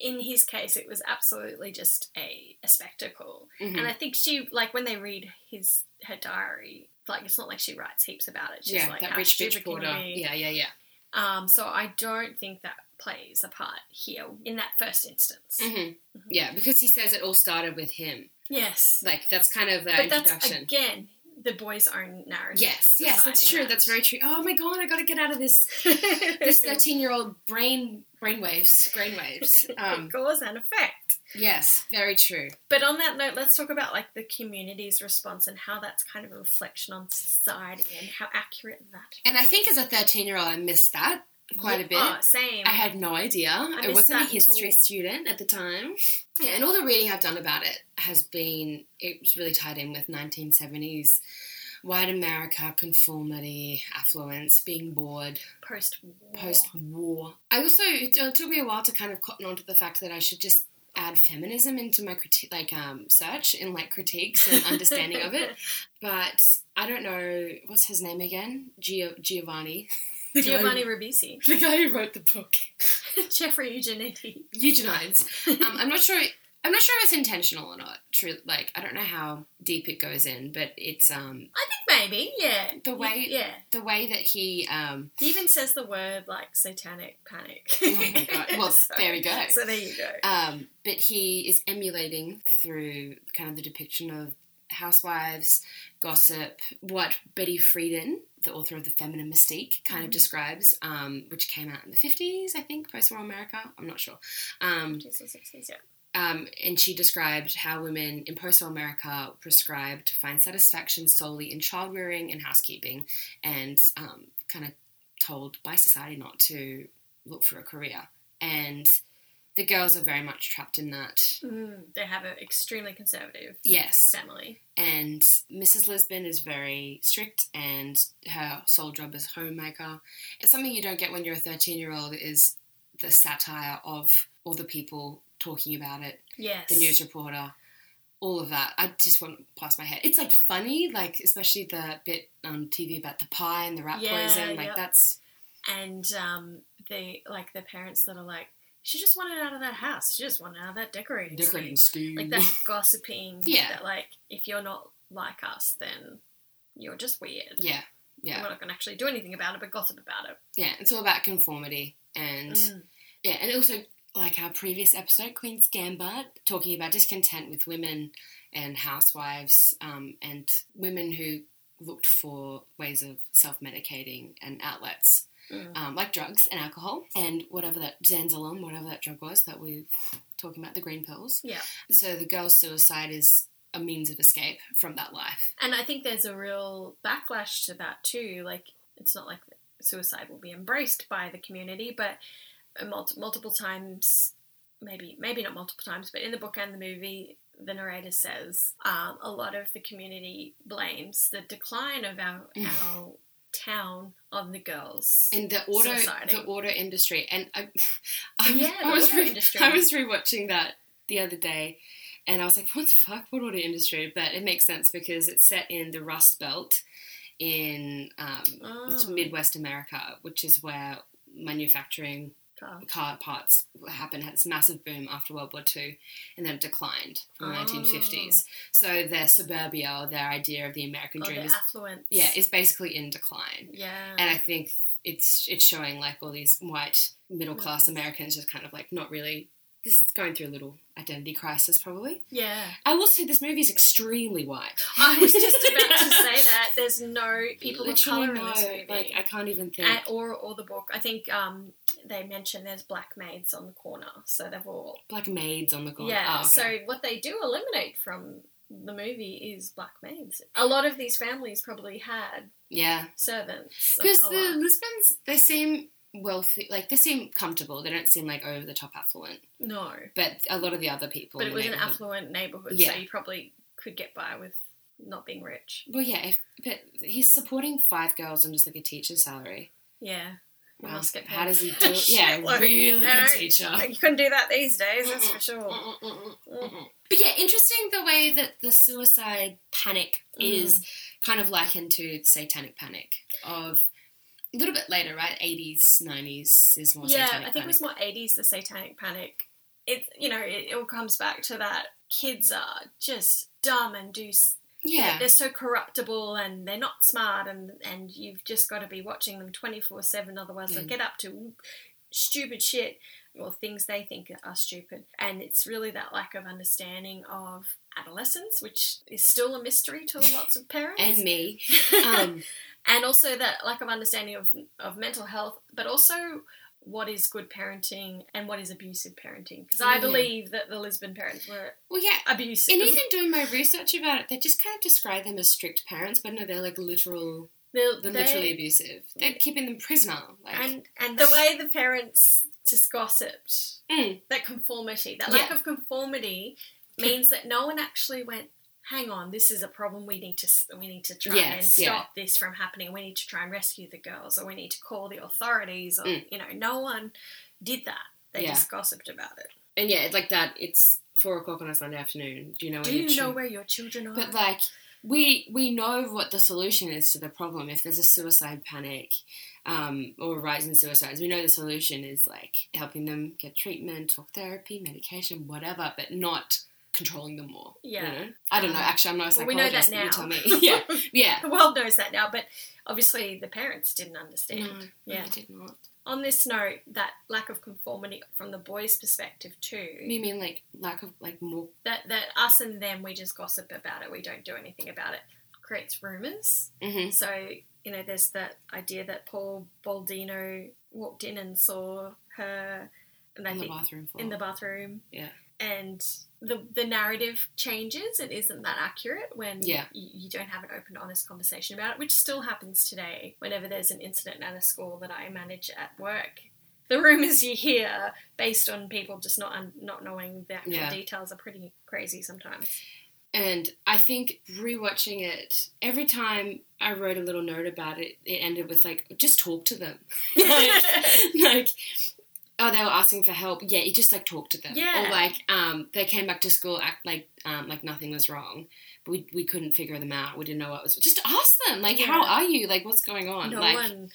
in his case it was absolutely just a, a spectacle. Mhm. And I think she like when they read his her diary, like it's not like she writes heaps about it. She's yeah, like that rich bitch stupid can you porter. Yeah, yeah, yeah. Um, so I don't think that plays a part here in that first instance. hmm Yeah, because he says it all started with him. Yes, Like that's kind of the but that's introduction. again the boy's own narrative. yes, yes, that's true. that. That's very true. Oh my god, I got to get out of this this thirteen year old brain brainwaves, brainwaves. Um, cause and effect. yes, very true. But on that note, let's talk about like the community's response and how that's kind of a reflection on society and how accurate that. And I think as a thirteen year old, I missed that quite a bit. Oh, same. I had no idea. I, missed wasn't a history student at the time. Yeah, and all the reading I've done about it has been it was really tied in with 1970s white America, conformity, affluence, being bored, post-war. post-war. I also it took me a while to kind of cotton on to the fact that I should just add feminism into my criti- like um search in like critiques and understanding of it. But I don't know what's his name again, Gio- Giovanni. The guy who- Giovanni Ribisi, the guy who wrote the book. Jeffrey Eugenetti. Eugenides. Um, I'm not sure. I'm not sure if it's intentional or not. True, like I don't know how deep it goes in, but it's um I think maybe, yeah. The way- yeah. the way that he um. He even says the word like satanic panic. Oh my god! Well, So- there we go. So there you go. Um, but he is emulating through kind of the depiction of housewives, gossip, what Betty Friedan, the author of The Feminine Mystique, kind of Mhm. describes, um, which came out in the 50s, I think, post war America. I'm not sure. Um, 50s or 60s, yeah. um, and she described how women in post war America prescribed to find satisfaction solely in child rearing and housekeeping, and um, kind of told by society not to look for a career. And the girls are very much trapped in that. Mm, they have an extremely conservative Yes. family. And Mrs. Lisbon is very strict, and her sole job is homemaker. It's something you don't get when you're a 13 year old, is the satire of all the people talking about it Yes. the news reporter, all of that. I just went past my head. It's like funny, like especially the bit on TV about the pie and the rat Yeah, poison. Like yep. that's and um, they like the parents that are like, she just wanted out of that house. She just wanted out of that decorating. decorating scheme." scheme. Like that gossiping. Yeah. That like, if you're not like us, then you're just weird. yeah, And yeah, We're not going to actually do anything about it, but gossip about it. yeah. It's all about conformity and Mm. yeah, and also like our previous episode, Queen's Gambit, talking about discontent with women and housewives um, and women who looked for ways of self-medicating and outlets. Mm. um, like drugs and alcohol and whatever that Zanzalone, whatever that drug was that we are talking about, the green pills. Yeah. So the girl's suicide is a means of escape from that life. And I think there's a real backlash to that too. Like, it's not like suicide will be embraced by the community, but mul- multiple times, maybe maybe not multiple times, but in the book and the movie, the narrator says um, a lot of the community blames the decline of our Mm. our town on the girls. And the auto, Suiciding. the auto industry, and I, I, Yeah, I was re- industry. I was rewatching that the other day, and I was like, "What the fuck? What auto industry?" But it makes sense because it's set in the Rust Belt in um, Oh. Midwest America, which is where manufacturing Car. car parts happened had this massive boom after World War II and then it declined from the ah. Oh. 1950s. So their suburbia or their idea of the American Oh, dream is affluence. yeah is basically in decline. Yeah. And I think it's it's showing like all these white Middle-class. Americans just kind of like not really just going through a little identity crisis probably. yeah. I will say this movie is extremely white. I was just about to say that. There's no people Literally of color in this movie. Like I can't even think. And, or or the book. I think um, they mentioned there's black maids on the corner, so they've all Black maids on the corner. yeah. Oh, okay. So what they do eliminate from the movie is black maids. A lot of these families probably had yeah. servants Because the Lisbons, they seem wealthy, like they seem comfortable. They don't seem like over the top affluent. no, But a lot of the other people, but it was an affluent neighborhood, Yeah. so you probably could get by with not being rich. Well, yeah, if, but he's supporting five girls on just like a teacher's salary. Yeah, Wow. must get paid. How does he do it? Yeah, Shitload. really No, good teacher. You couldn't do that these days, that's for sure. But yeah, interesting the way that the suicide panic Mm. is kind of likened to the satanic panic of a little bit later, right? 80s, 90s is more yeah, I think it was more 80s, the satanic panic. It, you know, it, all comes back to that kids are just dumb and do. yeah. They're, so corruptible and they're not smart, and, and you've just got to be watching them 24 7, otherwise they'll Mm. get up to stupid shit or things they think are stupid. And it's really that lack of understanding of adolescence, which is still a mystery to lots of parents. and me. Um, and also that lack of understanding of, of mental health, but also what is good parenting and what is abusive parenting. Because I Yeah. believe that the Lisbon parents were well, yeah. abusive. And even doing my research about it, they just kind of describe them as strict parents, but no, they're like literal, They're- they're they- literally abusive. They're keeping them prisoner. Like, and and the way the parents just gossiped, Mm. that conformity, that lack of conformity, means that no one actually went. Hang on, this is a problem. We need to we need to try and Yes, yeah. stop this from happening. We need to try and rescue the girls, or we need to call the authorities. Or Mm. you know, no one did that. They Yeah. just gossiped about it. and yeah, it's like that. It's four o'clock on a Sunday afternoon. Do you know where Do your you know where your children are? But like, we we know what the solution is to the problem. If there's a suicide panic um, or a rise in suicides, we know the solution is like helping them get treatment, talk therapy, medication, whatever, but not controlling them more. you Yeah. know? I don't know. Actually, I'm not a Well, we know psychologist. that but you now. tell me. yeah, yeah. the world knows that now, but obviously the parents didn't understand. No, Yeah. I did not. On this note, that lack of conformity from the boys' perspective too, You mean like lack of like more? that that us and them we just gossip about it, we don't do anything about it, creates rumours. hmm So you know, there's that idea that Paul Baldino walked in and saw her, and I In the think bathroom floor. in the bathroom. Yeah. And the the narrative changes. It isn't that accurate when Yeah. you, you don't have an open, honest conversation about it, which still happens today. Whenever there's an incident at a school that I manage at work, the rumors you hear based on people just not un, not knowing the actual Yeah. details are pretty crazy sometimes. And I think rewatching it, every time I wrote a little note about it, it ended with like, just talk to them. like, like, oh, they were asking for help. Yeah, you just like talk to them. Yeah. Or like, um, they came back to school act like um, like nothing was wrong. But we, we couldn't figure them out. We didn't know what was. Just ask them. Like, how are you? Like, what's going on? No like, one,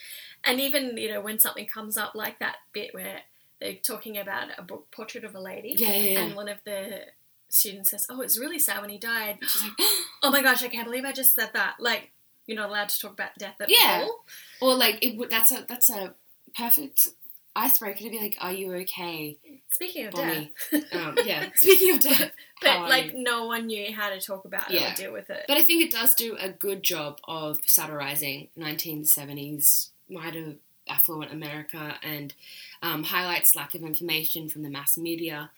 and even you know when something comes up like that bit where they're talking about a book portrait of a lady, yeah, yeah, yeah. and one of the students says, "Oh, it's really sad when he died." She's like, "Oh my gosh, I can't believe I just said that." Like, you're not allowed to talk about death at Yeah. all. or like, it, would- that's a that's a perfect icebreaker to be like, are you okay? Speaking of Bonnie. death, Um, yeah. Speaking of death, but like you? no one knew how to talk about it Yeah. or deal with it. But I think it does do a good job of satirizing 1970s wider affluent America and um, highlights lack of information from the mass media.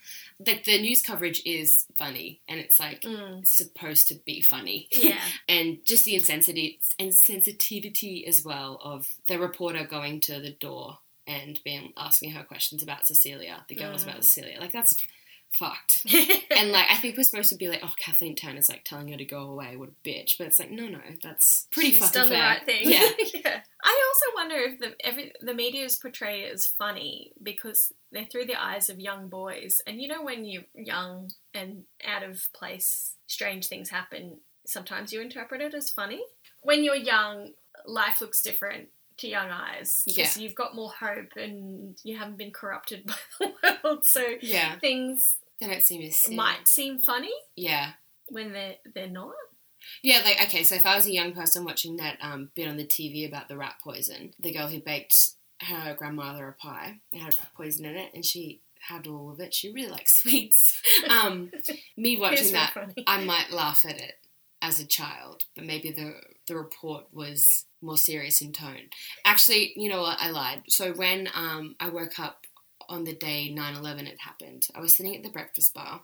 Like the news coverage is funny and it's like Mm, supposed to be funny. yeah, and just the insensitivity, insensitivity as well of the reporter going to the door and being asking her questions about Cecilia, the girls Mm. about Cecilia. Like that's fucked. And like I think we're supposed to be like, oh, Kathleen Turner's like telling her to go away. What a bitch! But it's like, no, no, that's pretty She's fucking done the fair. right thing. Yeah, yeah. I also wonder if the every the media is portrayed as funny because they're through the eyes of young boys, and you know when you're young and out of place, strange things happen. Sometimes you interpret it as funny. When you're young, life looks different to young eyes because you've got more hope and you haven't been corrupted by the world. So yeah. things They don't seem as silly. might seem funny Yeah, when they're they're not. yeah. Like okay, so if I was a young person watching that um, bit on the TV about the rat poison, the girl who baked her grandmother a pie it had rat poison in it, and she had all of it. She really likes sweets. Um, me watching that. I might laugh at it as a child, but maybe the the report was more serious in tone. Actually, you know what? I lied. So when um, I woke up on the day 9/11 had happened, I was sitting at the breakfast bar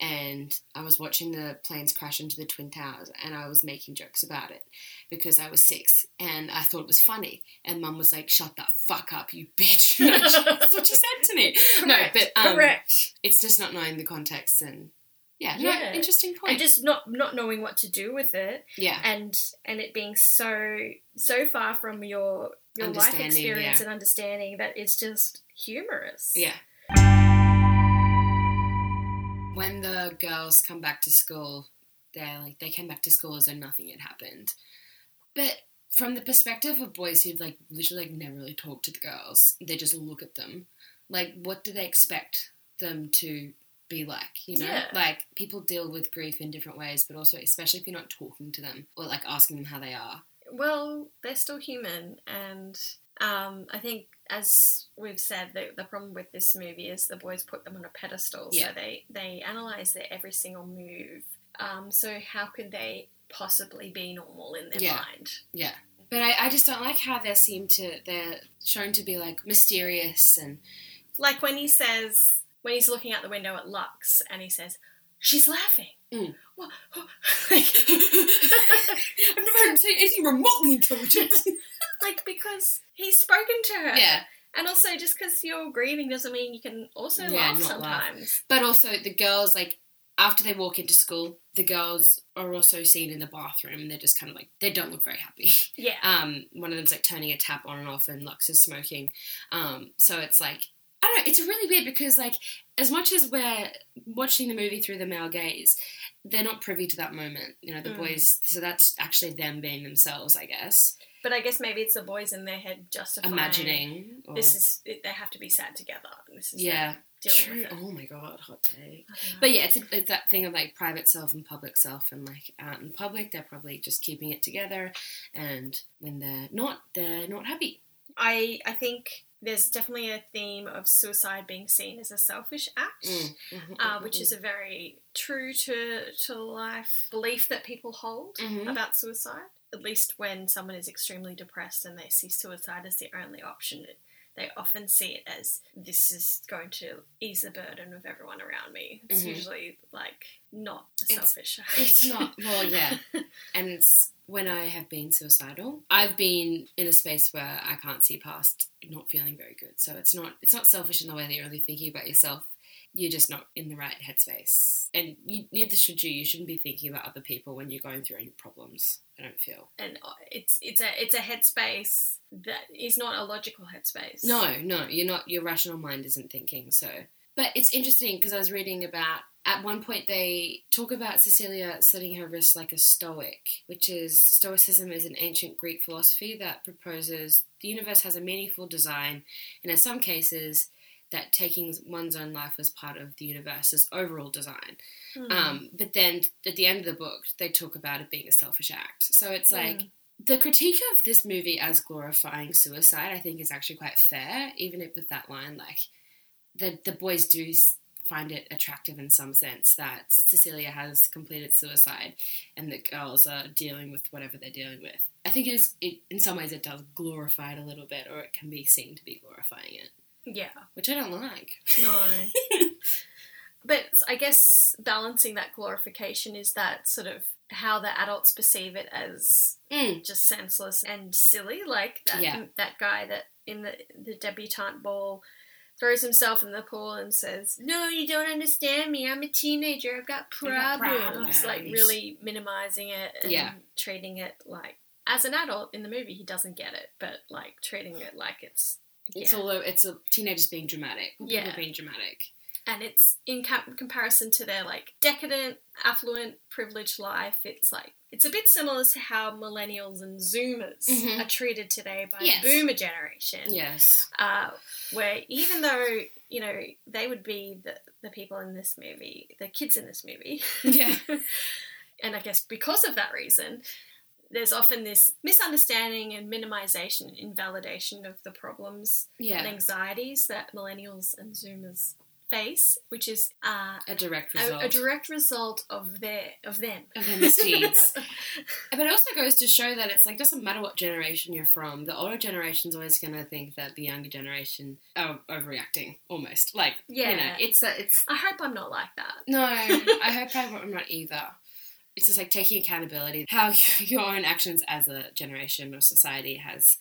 and I was watching the planes crash into the twin towers and I was making jokes about it because I was 6 and I thought it was funny and mum was like shut the fuck up you bitch. That's what she said to me. No, but um, correct. it's just not knowing the context and yeah, no, Yeah. interesting point. and just not not knowing what to do with it yeah. and and it being so so far from your your life experience yeah. and understanding that it's just humorous Yeah. When the girls come back to school, they're like they came back to school as though nothing had happened. But from the perspective of boys who've like literally like never really talked to the girls, they just look at them. Like what do they expect them to be like, you know? Yeah. Like people deal with grief in different ways, but also especially if you're not talking to them or like asking them how they are. well they're still human and um, i think as we've said the, the problem with this movie is the boys put them on a pedestal Yeah. so they they analyze their every single move um, so how could they possibly be normal in their Yeah. mind Yeah. But I, I just don't like how they seem to they're shown to be like mysterious and like when he says when he's looking out the window at lux and he says she's laughing Mm. What? I've never heard him say anything remotely intelligent. like because he's spoken to her yeah. and also just because you're grieving doesn't mean you can also Yeah, laugh not laugh. sometimes But also the girls like after they walk into school, the girls are also seen in the bathroom and they're just kind of like they don't look very happy. yeah Um, one of them's like turning a tap on and off and Lux is smoking. Um, so it's like I don't know. It's really weird because, like, as much as we're watching the movie through the male gaze, they're not privy to that moment. You know, the Mm. boys. So that's actually them being themselves, I guess, But I guess maybe it's the boys in their head justifying imagining. Or, this is it, they have to be sad together. This is yeah, true. Oh my god, hot take. I don't know. But yeah, it's, it's that thing of like private self and public self, and like out in public, they're probably just keeping it together, and when they're not, they're not happy. I I think there's definitely a theme of suicide being seen as a selfish act. Mm. Uh, mhm, which is a very true to, to life belief that people hold Mhm. about suicide. At least when someone is extremely depressed and they see suicide as the only option, it, they often see it as this is going to ease the burden of everyone around me. It's Mhm. usually like not a It's- selfish. It's not. Well, yeah. And it's when I have been suicidal, I've been in a space where I can't see past not feeling very good. So it's not it's not selfish in the way that you're only thinking about yourself. You're just not in the right headspace, and you, neither should you. You shouldn't be thinking about other people when you're going through any problems. I don't feel. and it's it's a it's a headspace that is not a logical headspace. No, no, you're not. Your rational mind isn't thinking. So, but it's interesting because I was reading about at one point they talk about Cecilia slitting her wrist like a stoic, which is stoicism is an ancient Greek philosophy that proposes the universe has a meaningful design, and in some cases. That taking one's own life as part of the universe's overall design. Hmm. Um, but then at the end of the book, they talk about it being a selfish act. So it's like Mm. the critique of this movie as glorifying suicide, I think, is actually quite fair, even if with that line, like the the boys do find it attractive in some sense that Cecilia has completed suicide, and the girls are dealing with whatever they're dealing with. I think it is. It, in some ways, it does glorify it a little bit, or it can be seen to be glorifying it, yeah. which I don't like. No. but I guess balancing that glorification is that sort of how the adults perceive it as Mm. just senseless and silly. Like that Yeah. that guy that in the the debutante ball throws himself in the pool and says, "No, you don't understand me. I'm a teenager. I've got got problems." Like really minimizing it and Yeah. treating it like as an adult in the movie he doesn't get it, but like treating it like it's It's yeah. all it's a teenagers being dramatic, Yeah. being dramatic. and it's in com- comparison to their like decadent, affluent, privileged life. It's like it's a bit similar to how millennials and Zoomers Mhm. are treated today by Yes. the Boomer generation. Yes. Uh, where even though you know they would be the the people in this movie, the kids in this movie, Yeah. and I guess because of that reason. There's often this misunderstanding and minimization and invalidation of the problems and anxieties that millennials and Zoomers face, which is uh, A direct result. a direct result of their of them. of their misdeeds. But it also goes to show that it's like doesn't matter what generation you're from. The older generation's always going to think that the younger generation are overreacting, almost. Like you know, Yeah. it's a, it's I hope I'm not like that. no. I hope I'm not either. It's just like taking accountability. How your own actions as a generation or society has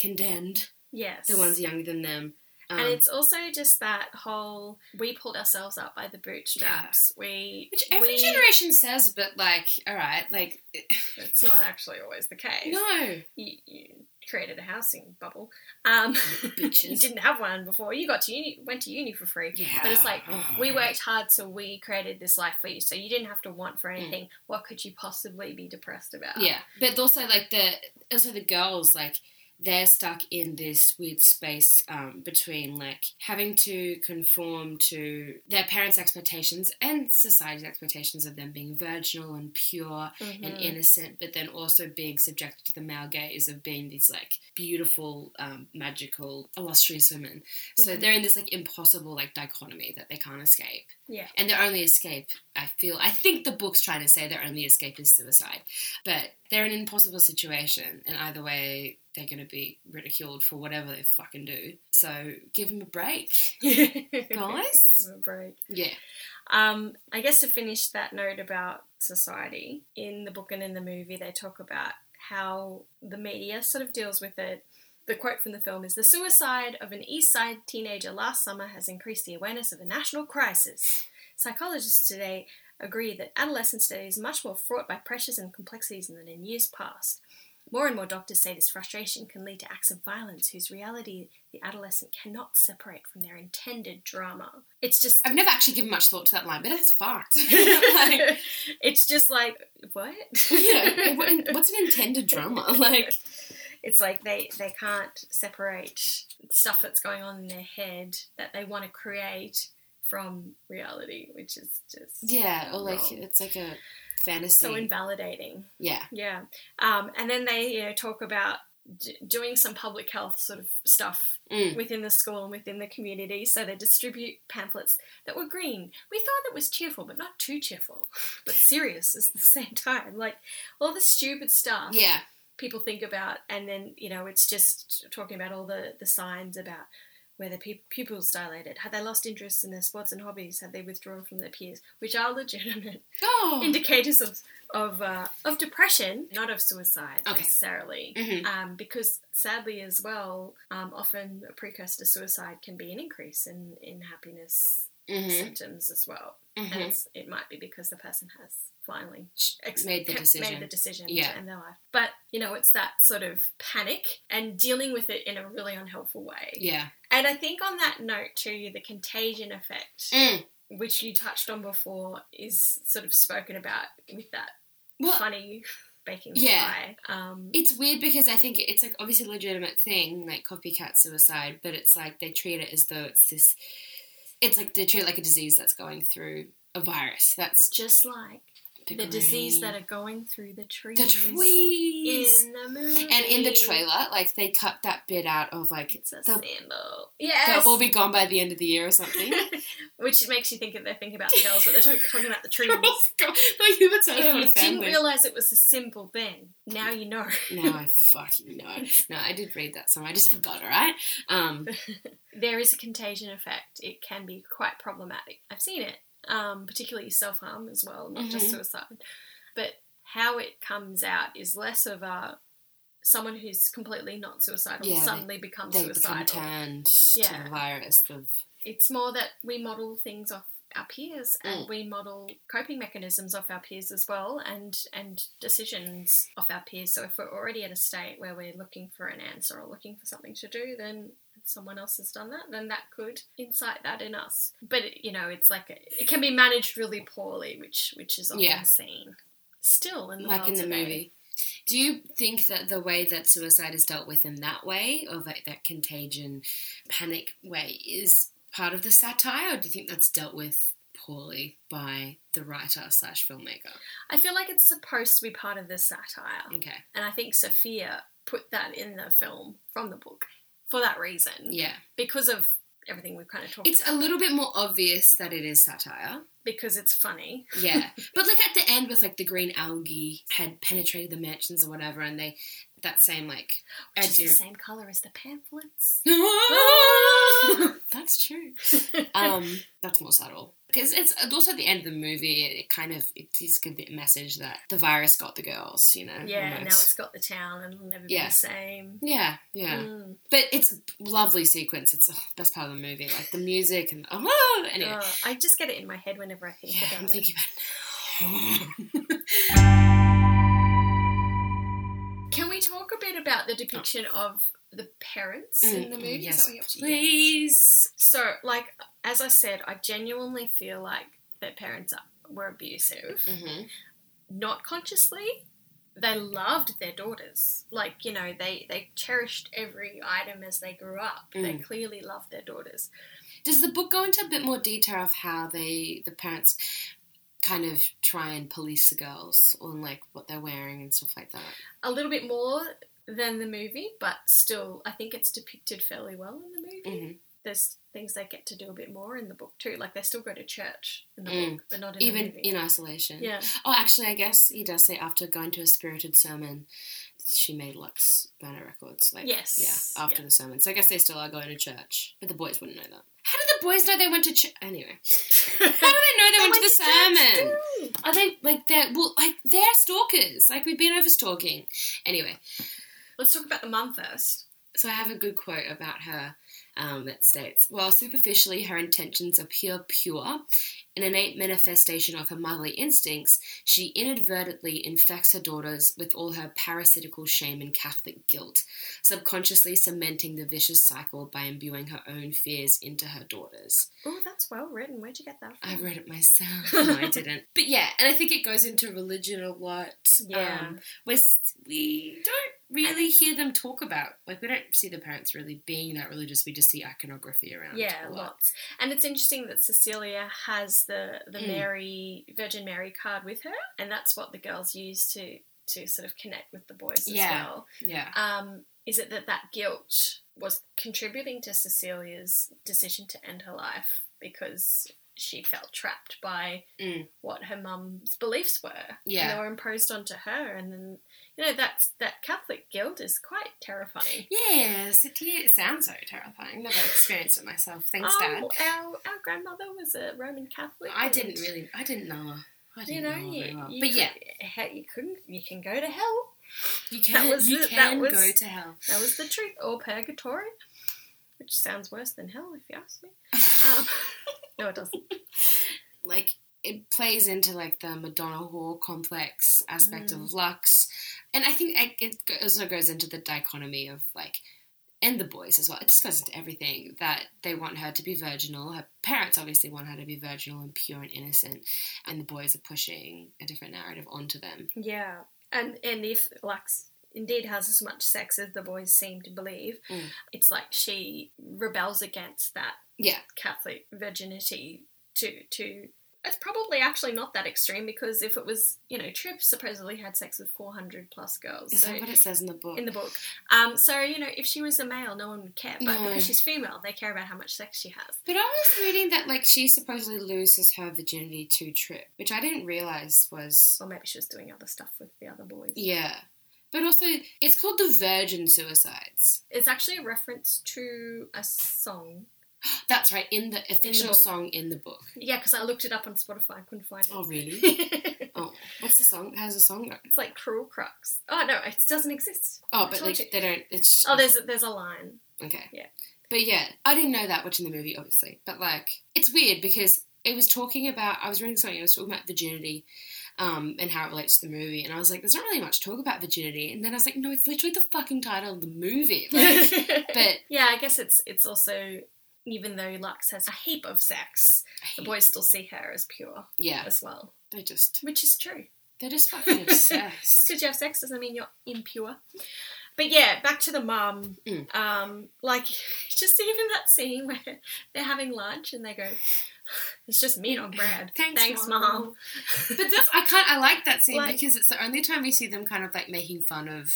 condemned Yes, the ones younger than them. Um, and it's also just that whole we pulled ourselves up by the bootstraps. We which every we, generation says, but like, all right, like, It's not actually always the case. no, You, you created a housing bubble. Um, bitches. you didn't have one before. You got to uni, went to uni for free. Yeah. But it's like we worked hard, so we created this life for you. So you didn't have to want for anything. What could you possibly be depressed about? Yeah, but also like the also the girls like they're stuck in this weird space um, between like having to conform to their parents' expectations and society's expectations of them being virginal and pure and Mhm. innocent, but then also being subjected to the male gaze of being these like beautiful, um, magical, illustrious women. So Mhm. they're in this like impossible like dichotomy that they can't escape. Yeah. And their only escape, I feel, I think the book's trying to say their only escape is suicide. But they're in an impossible situation, and either way, they're going to be ridiculed for whatever they fucking do. So give them a break. Guys? Give them a break. Yeah. Um, I guess to finish that note about society, in the book and in the movie, they talk about how the media sort of deals with it. The quote from the film is The suicide of an East Side teenager last summer has increased the awareness of a national crisis. Psychologists today agree that adolescence today is much more fraught by pressures and complexities than in years past. More and more doctors say this frustration can lead to acts of violence whose reality the adolescent cannot separate from their intended drama. It's just I've never actually given much thought to that line, but it's fucked. like, it's just like what? yeah, what- what's an intended drama? Like, it's like they they can't separate stuff that's going on in their head that they want to create from reality, which is just yeah, or like wrong. it's like a fantasy. so invalidating. yeah, Yeah, um, and then they you know talk about d- doing some public health sort of stuff Mm. within the school and within the community. So they distribute pamphlets that were green. We thought it was cheerful, but not too cheerful, but serious at the same time. Like all the stupid stuff yeah, people think about, and then you know it's just talking about all the the signs about. Whether pe- pupils dilated, had they lost interest in their sports and hobbies, had they withdrawn from their peers, which are legitimate oh, indicators of of uh, of depression, not of suicide Okay. necessarily. Mhm. Um, because sadly, as well, um, often a precursor to suicide can be an increase in in happiness Mhm. symptoms as well, and Mhm. it's, it might be because the person has finally ex- made the decision, made the decision Yeah. to end their life. But you know, it's that sort of panic and dealing with it in a really unhelpful way. Yeah. And I think on that note too, the contagion effect Mm. which you touched on before, is sort of spoken about with that funny baking Yeah. pie. Um, It's weird because I think it's like obviously a legitimate thing, like copycat suicide, but it's like they treat it as though it's this. It's like they treat it like a disease that's going through a virus. That's just like the disease that are going through the trees. the trees. in the movie, and in the trailer, like they cut that bit out of like it's a the- sandal. they'll all be gone by the end of the year or something. which makes you think that they're thinking about the girls, but they're talking, talking about the trees. oh like side If you didn't family. realize it was a symbol then, now you know. now I fucking know. No, I did read that somewhere. I just forgot. All right. Um, there is a contagion effect. It can be quite problematic. I've seen it, um, particularly self harm as well, not just Mhm. suicide. But how it comes out is less of a someone who's completely not suicidal Yeah, they- suddenly becomes they become suicidal. turned Yeah. to the virus of It's more that we model things off our peers and Mm. we model coping mechanisms off our peers as well and and decisions off our peers so if we're already at a state where we're looking for an answer or looking for something to do then if someone else has done that then that could incite that in us but it, you know it's like it can be managed really poorly which which is often Yeah. seen still in the like in the today. movie. Do you think that the way that suicide is dealt with in that way, or like that contagion, panic way, is part of the satire, or do you think that's dealt with poorly by the writer slash filmmaker? i feel like it's supposed to be part of the satire Okay, and i think Sofia put that in the film from the book for that reason yeah, because of everything we've kind of talked it's about. a little bit more obvious that it is satire. because it's funny. Yeah, but like at the end with like the green algae had penetrated the mansions or whatever, and they that same like Which is idea. the same colour as the pamphlets. That's true. Um, that's more subtle because it's also at the end of the movie. It kind of it is a bit message that the virus got the girls. You know. yeah, now it's got the town and it'll never Yeah. be the same. Yeah, yeah, Mm. but it's a lovely sequence. It's the best part of the movie, like the music and oh, anyway. Oh, I just get it in my head whenever I think yeah, about I'm it. thinking about. it Can we talk a bit about the depiction of the parents in the Mm, movie? Yes, that what you have to- please. So, like, as I said, I genuinely feel like their parents were abusive. hmm Not consciously. They loved their daughters. Like, you know, they, they cherished every item as they grew up. They Mm. clearly loved their daughters. Does the book go into a bit more detail of how they, the parents, kind of try and police the girls on like what they're wearing and stuff like that? A little bit more than the movie, but still, I think it's depicted fairly well in the movie. hmm There's things they get to do a bit more in the book too. Like they still go to church in the Mm. book, but not in Even in isolation. yeah, Oh, actually, I guess he does say after going to a spirited sermon, she made Lux burner records. Like, Yes. yeah, after Yeah. the sermon. So I guess they still are going to church, but the boys wouldn't know that. How do the boys know they went to church? Anyway, how do they know they, went, to the sermon? Are they like they're well like they're stalkers? Like we've been over stalking. Anyway, Let's talk about the mum first. so I have a good quote about her. um, that states While superficially her intentions appear pure, an innate manifestation of her motherly instincts, she inadvertently infects her daughters with all her parasitical shame and Catholic guilt, subconsciously cementing the vicious cycle by imbuing her own fears into her daughters. Oh, that's well written. Where'd you get that from? I read it myself. no, I didn't. But yeah, and I think it goes into religion a lot. Yeah. Um, where s- we don't really hear them talk about, like, we don't see the parents really being that religious. We just see iconography around. Yeah, a lot. lots. And it's interesting that Cecilia has the the Mm. Mary Virgin Mary card with her, and that's what the girls use to to sort of connect with the boys as Yeah. well. Yeah. Um, is it that that guilt was contributing to Cecilia's decision to end her life because she felt trapped by Mm. what her mum's beliefs were? Yeah. and they were imposed onto her, and then you know that's that Catholic guilt is quite terrifying. Yes, it, it sounds so terrifying. Never experienced it myself. Thanks, Oh, Dad. Our our grandmother was a Roman Catholic. I didn't really, I didn't know. I didn't You know, know you, well. you But could, yeah, you couldn't. You can go to hell. you that can, was you the- that can was- go to hell. That was the truth, or purgatory, which sounds worse than hell, if you ask me. Um, no, it doesn't. like it plays into like the Madonna whore complex aspect Mm. of Lux, and I think it also goes into the dichotomy of like, and the boys as well. It just goes into everything that they want her to be virginal. Her parents obviously want her to be virginal and pure and innocent, and the boys are pushing a different narrative onto them. Yeah, and and if Lux indeed has as much sex as the boys seem to believe, Mm. it's like she rebels against that Yeah, Catholic virginity to to. It's probably actually not that extreme because if it was, you know, Trip supposedly had sex with 400 plus girls. is so- that what it says in the book? in the book. Um, so you know, if she was a male, no one would care. But No. because she's female, they care about how much sex she has. But I was reading that like she supposedly loses her virginity to Trip, which I didn't realize was Or maybe she was doing other stuff with the other boys. yeah. But also, it's called the Virgin Suicides. It's actually a reference to a song. That's right, in the official song in the book. Yeah, because I looked it up on Spotify, I couldn't find it. Oh, really? oh, what's the song? How's the song go? it's like Cruel Crux. Oh no, it doesn't exist. Oh, but like they don't. It's Oh, there's a, there's a line. okay. yeah. But yeah, I didn't know that watching the movie, obviously. But like, it's weird because it was talking about. I was reading something. It was talking about virginity. Um, and how it relates to the movie, and I was like, "There's not really much talk about virginity." And then I was like, "No, it's literally the fucking title of the movie." Like, but yeah, I guess it's it's also even though Lux has a heap of sex, the boys still see her as pure yeah, as well, they just which is true. they're just fucking obsessed. Just because you have sex doesn't mean you're impure. But yeah, back to the mum. Mm. Um, like just even that scene where they're having lunch and they go, "It's just meat on bread." Thanks, Thanks, Mum." mom. but that's I can't. I like that scene Like- because it's the only time we see them kind of like making fun of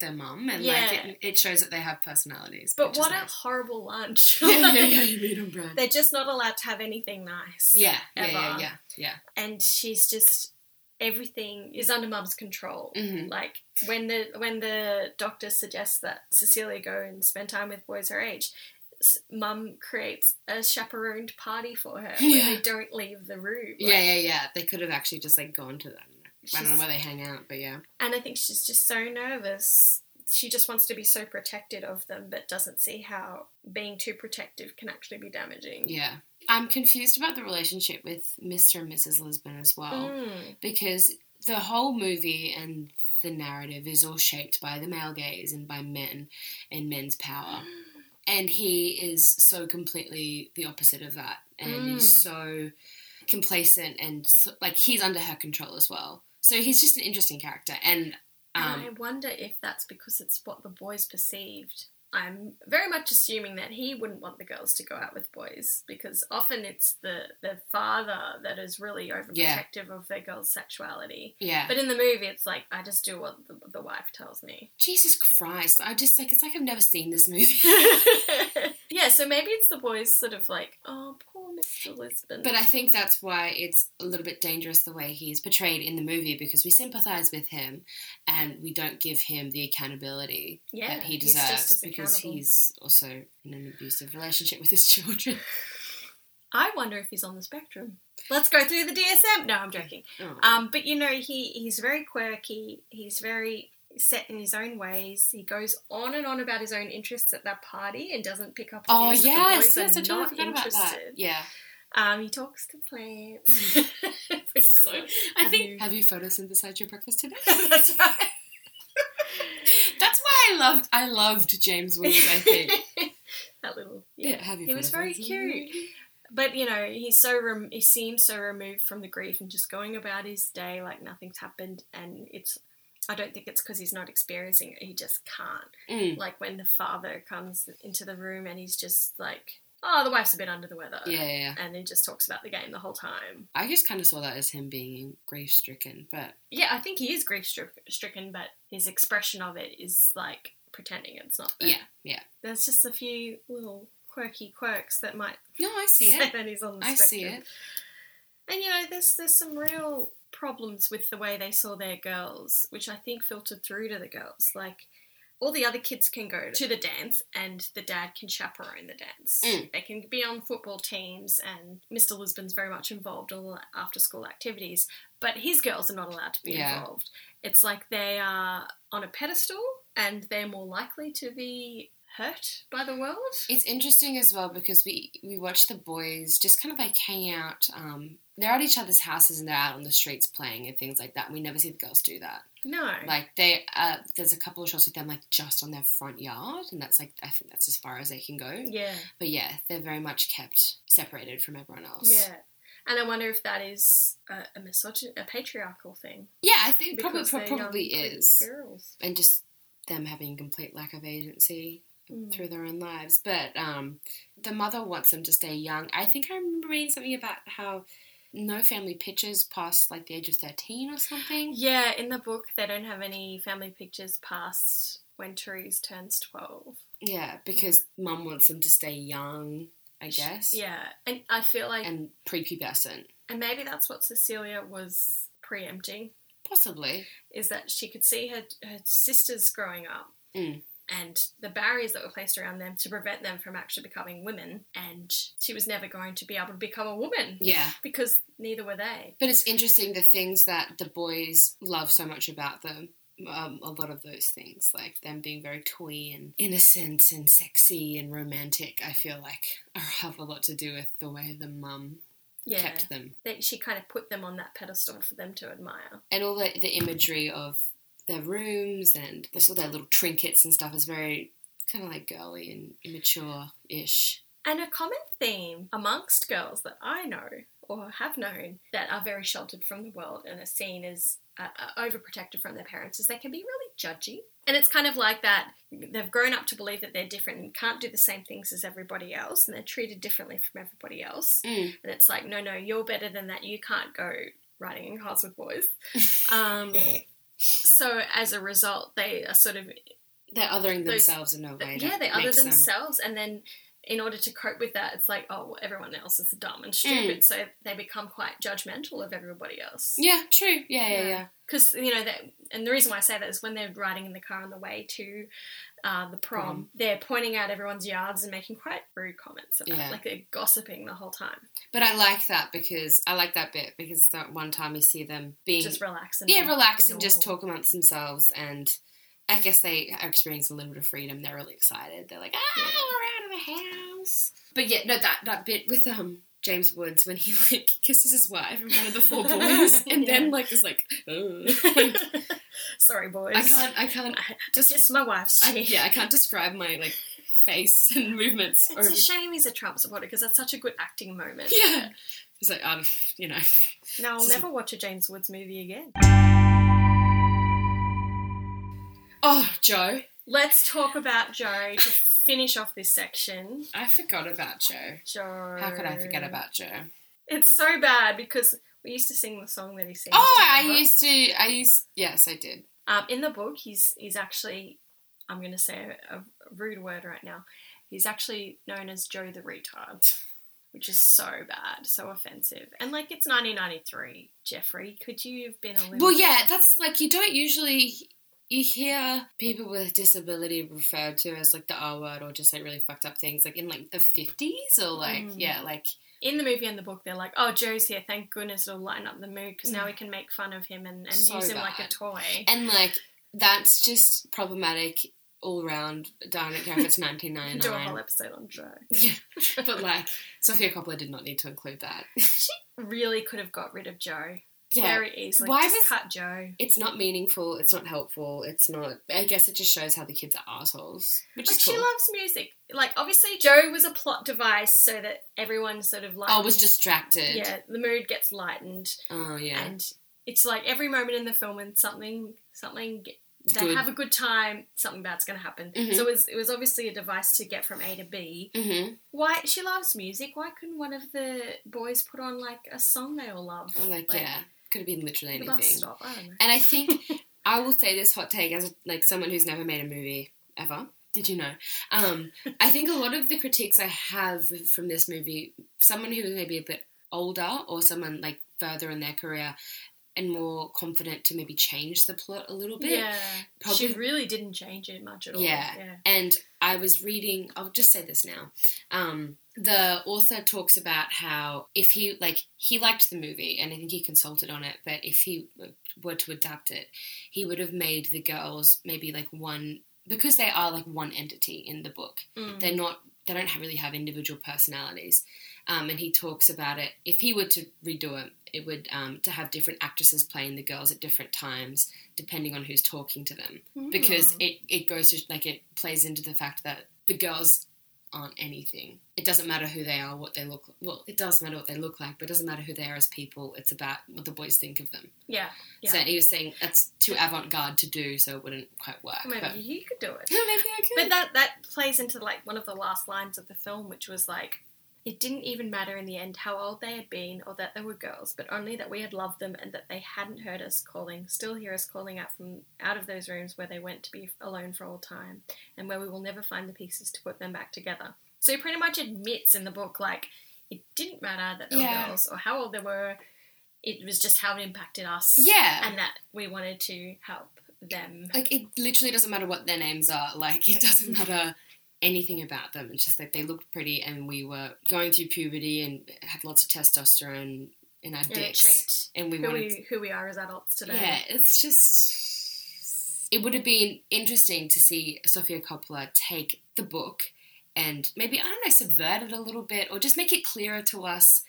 their mum, and Yeah. like it, it shows that they have personalities. But what a nice. horrible lunch! yeah, yeah, yeah, you on brand. They're just not allowed to have anything nice. Yeah, yeah, ever. yeah, yeah, yeah. And she's just everything is under mum's control. Mhm. Like when the when the doctor suggests that Cecilia go and spend time with boys her age, mum creates a chaperoned party for her Yeah. they don't leave the room. Like, Yeah, yeah, yeah. They could have actually just like gone to them. I don't know where they hang out, but yeah. And I think she's just so nervous. She just wants to be so protected of them, but doesn't see how being too protective can actually be damaging. Yeah. I'm confused about the relationship with Mr. and Mrs. Lisbon as well. Mm. because the whole movie and the narrative is all shaped by the male gaze and by men and men's power. And he is so completely the opposite of that. And he's Mm. so complacent and like he's under her control as well. So he's just an interesting character. And And I um, wonder if that's because it's what the boys perceived. I'm very much assuming that he wouldn't want the girls to go out with boys because often it's the, the father that is really overprotective of their girls' sexuality. yeah. But in the movie, it's like, I just do what the, the wife tells me. Jesus Christ. I just like, it's like I've never seen this movie. yeah, so maybe it's the boys sort of like, oh, poor Mr. Lisbon. But I think that's why it's a little bit dangerous the way he's portrayed in the movie because we sympathise with him and we don't give him the accountability Yeah, that he he's deserves as because he's also in an abusive relationship with his children. I wonder if he's on the spectrum. Let's go through the DSM. No, I'm joking. Oh. Um, but you know, he he's very quirky. He's very set in his own ways. He goes on and on about his own interests at that party and doesn't pick up Oh that the yes, boys yes, I are totally not forgot about that. interested. Yeah. Um, he talks to plants. So- I think. you- Have you photosynthesized your breakfast today? That's right. That's why I loved. I loved James Woods. I think. that little yeah. Have you? He was very cute. But you know, he's so rem- he seems so removed from the grief and just going about his day like nothing's happened. And it's, I don't think it's because he's not experiencing it. He just can't. Mm. Like when the father comes into the room and he's just like, "Oh, the wife's a bit under the weather," Yeah, yeah, yeah. and he just talks about the game the whole time. I just kind of saw that as him being grief stricken, but Yeah, I think he is grief stricken, but his expression of it is like pretending it's not there. yeah, yeah. There's just a few little quirky quirks that might No, I see it. that he's on the I see it. And you know, there's there's some real problems with the way they saw their girls, which I think filtered through to the girls. Like all the other kids can go to the dance and the dad can chaperone the dance. Mm. They can be on football teams and Mr. Lisbon's very much involved in all the after school activities, but his girls are not allowed to be Yeah. involved. It's like they are on a pedestal and they're more likely to be hurt by the world. It's interesting as well because we we watch the boys just kind of like hang out. Um, they're at each other's houses and they're out on the streets playing and things like that. We never see the girls do that. No. Like they, uh, there's a couple of shots of them like just on their front yard, and that's like I think that's as far as they can go. yeah. But yeah, they're very much kept separated from everyone else. Yeah. And I wonder if that is a, a misogyn, a patriarchal thing. yeah, I think probably because they're young, probably is, Girls. and just them having complete lack of agency Mm. through their own lives. But um, the mother wants them to stay young. I think I remember reading something about how no family pictures past like the age of 13 or something. Yeah, in the book, they don't have any family pictures past when Therese turns 12. Yeah, because mum wants them to stay young, I guess. Yeah, and I feel like, and, prepubescent. And maybe that's what Cecilia was preempting, Possibly. is that she could see her, her sisters growing up. Mm. And the barriers that were placed around them to prevent them from actually becoming women, and she was never going to be able to become a woman Yeah. because neither were they. But it's interesting the things that the boys love so much about them. Um, a lot of those things, like them being very twee and innocent and sexy and romantic, I feel like are- have a lot to do with the way the mum Yeah, kept them. that she kind of put them on that pedestal for them to admire. And all the, the imagery of their rooms and all their little trinkets and stuff is very kind of like girly and immature ish. And a common theme amongst girls that I know or have known that are very sheltered from the world and are seen as uh, uh, overprotected from their parents is they can be really judgy. And it's kind of like that they've grown up to believe that they're different and can't do the same things as everybody else and they're treated differently from everybody else. Mm. And it's like, no, no, you're better than that. You can't go riding in cars with boys. Um, so as a result, they are sort of They're othering Those- themselves in a way. yeah, they other makes them- themselves, and then in order to cope with that, it's like, oh, well, everyone else is dumb and stupid, mm. so they become quite judgmental of everybody else. Yeah, true. Yeah, yeah, Yeah. yeah. Because you know that, and the reason why I say that is when they're riding in the car on the way to uh, the prom, Prom. they're pointing out everyone's yards and making quite rude comments about, Yeah. like they're gossiping the whole time, But I like that because I like that bit because that one time you see them being just relax and yeah, relax and just talk amongst themselves and I guess they are experiencing a little bit of freedom. They're really excited. They're like, ah, Yeah. we're out of the house. But yeah, no, that that bit with um James Woods when he like kisses his wife in front of the four boys and Yeah. then like is like, "Ugh." Sorry, boys. I can't, I can't, just my wife's I, yeah, I can't describe my like face and movements. It's or- a shame he's a Trump supporter because that's such a good acting moment. yeah, it's like um, you know, Now I'll never watch a James Woods movie again. oh Joe, Let's talk about Joe to finish off this section. I forgot about Joe. Joe. How could I forget about Joe? It's so bad because we used to sing the song that he sings. Oh, I used to. I used. Yes, I did. Um, in the book, he's he's actually, I'm going to say a, a rude word right now. He's actually known as Joe the retard, which is so bad, so offensive. And like it's 1993, Jeffrey. Could you have been a little? Well, yeah, that's like you don't usually you hear people with disability referred to as like the R word or just like really fucked up things like in like the fifties or like Mm. yeah, like In the movie and the book, they're like, "Oh, Joe's here. Thank goodness it'll lighten up the mood because now we mm. can make fun of him and, and So use him like a toy." and like That's just problematic all round. I don't care if it's Do a whole 1999. episode on Joe. Yeah, but like Sofia Coppola did not need to include that. She really could have got rid of Joe Yeah, very easily. Why Just was- cut Joe? it's not meaningful. It's not helpful. It's not. I guess it just shows how the kids are assholes, which Like is she loves music. Like obviously Joe was a plot device so that everyone sort of like I was distracted. yeah the mood gets lightened Oh yeah. and it's like every moment in the film when something something they Good. have a good time something bad's going to happen. Mhm. So it was it was obviously a device to get from A to B. mm-hmm. Why she loves music? Why couldn't one of the boys put on like a song they all love? Like, yeah, could have been literally the bus anything. stop. I. And I think I will say this hot take as like someone who's never made a movie ever. Did you know? Um, I think a lot of the critiques I have from this movie, someone who is maybe a bit older or someone like further in their career and more confident to maybe change the plot a little bit. Yeah, Probably- she really didn't change it much at all. Yeah. yeah. And I was reading, I'll just say this now. Um, the author talks about how if he, like, he liked the movie and I think he consulted on it, but if he were to adapt it, he would have made the girls maybe like one, because they are like one entity in the book. Mm. They're not, they don't have, really have individual personalities. Um, and he talks about it. If he were to redo it, it would um, to have different actresses playing the girls at different times, depending on who's talking to them because Mm. it, it goes to like it plays into the fact that the girls aren't anything. It doesn't matter who they are, what they look. Well, it does matter what they look like, but it doesn't matter who they are as people. It's about what the boys think of them. yeah, yeah. So he was saying that's too avant-garde to do, so it wouldn't quite work. Maybe but you could do it. Yeah, maybe I could. But that that plays into like one of the last lines of the film, which was like, it didn't even matter in the end how old they had been or that they were girls, but only that we had loved them and that they hadn't heard us calling, still hear us calling out from out of those rooms where they went to be alone for all time, and where we will never find the pieces to put them back together. So he pretty much admits in the book like it didn't matter that they were girls or how old they were. It was just how it impacted us, yeah, and that we wanted to help them. like it literally doesn't matter what their names are. Like it doesn't matter anything about them. It's just that they looked pretty, and we were going through puberty and had lots of testosterone in our dicks, and we who wanted. we who we are as adults today. Yeah, it's just. It would have been interesting to see Sofia Coppola take the book and maybe, I don't know, subvert it a little bit or just make it clearer to us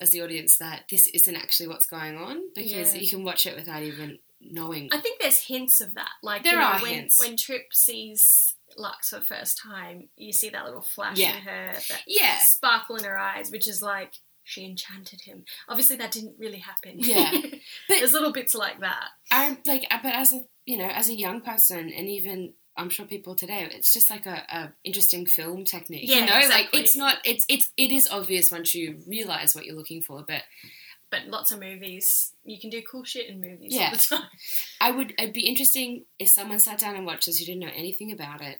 as the audience that this isn't actually what's going on because Yeah. you can watch it without even knowing. I think there's hints of that. Like There you know, are when, hints. when Trip sees Lux for the first time, you see that little flash Yeah. in her, that Yeah. sparkle in her eyes, which is like she enchanted him. Obviously, that didn't really happen. Yeah. But- there's little bits like that. I like, uh, but as a you know, as a young person, and even I'm sure people today, it's just like a, a interesting film technique. Yeah, you know, like it's not, it's it's it is obvious once you realize what you're looking for, but But lots of movies, you can do cool shit in movies Yeah. all the time. I would. It'd be interesting if someone sat down and watched this who didn't know anything about it,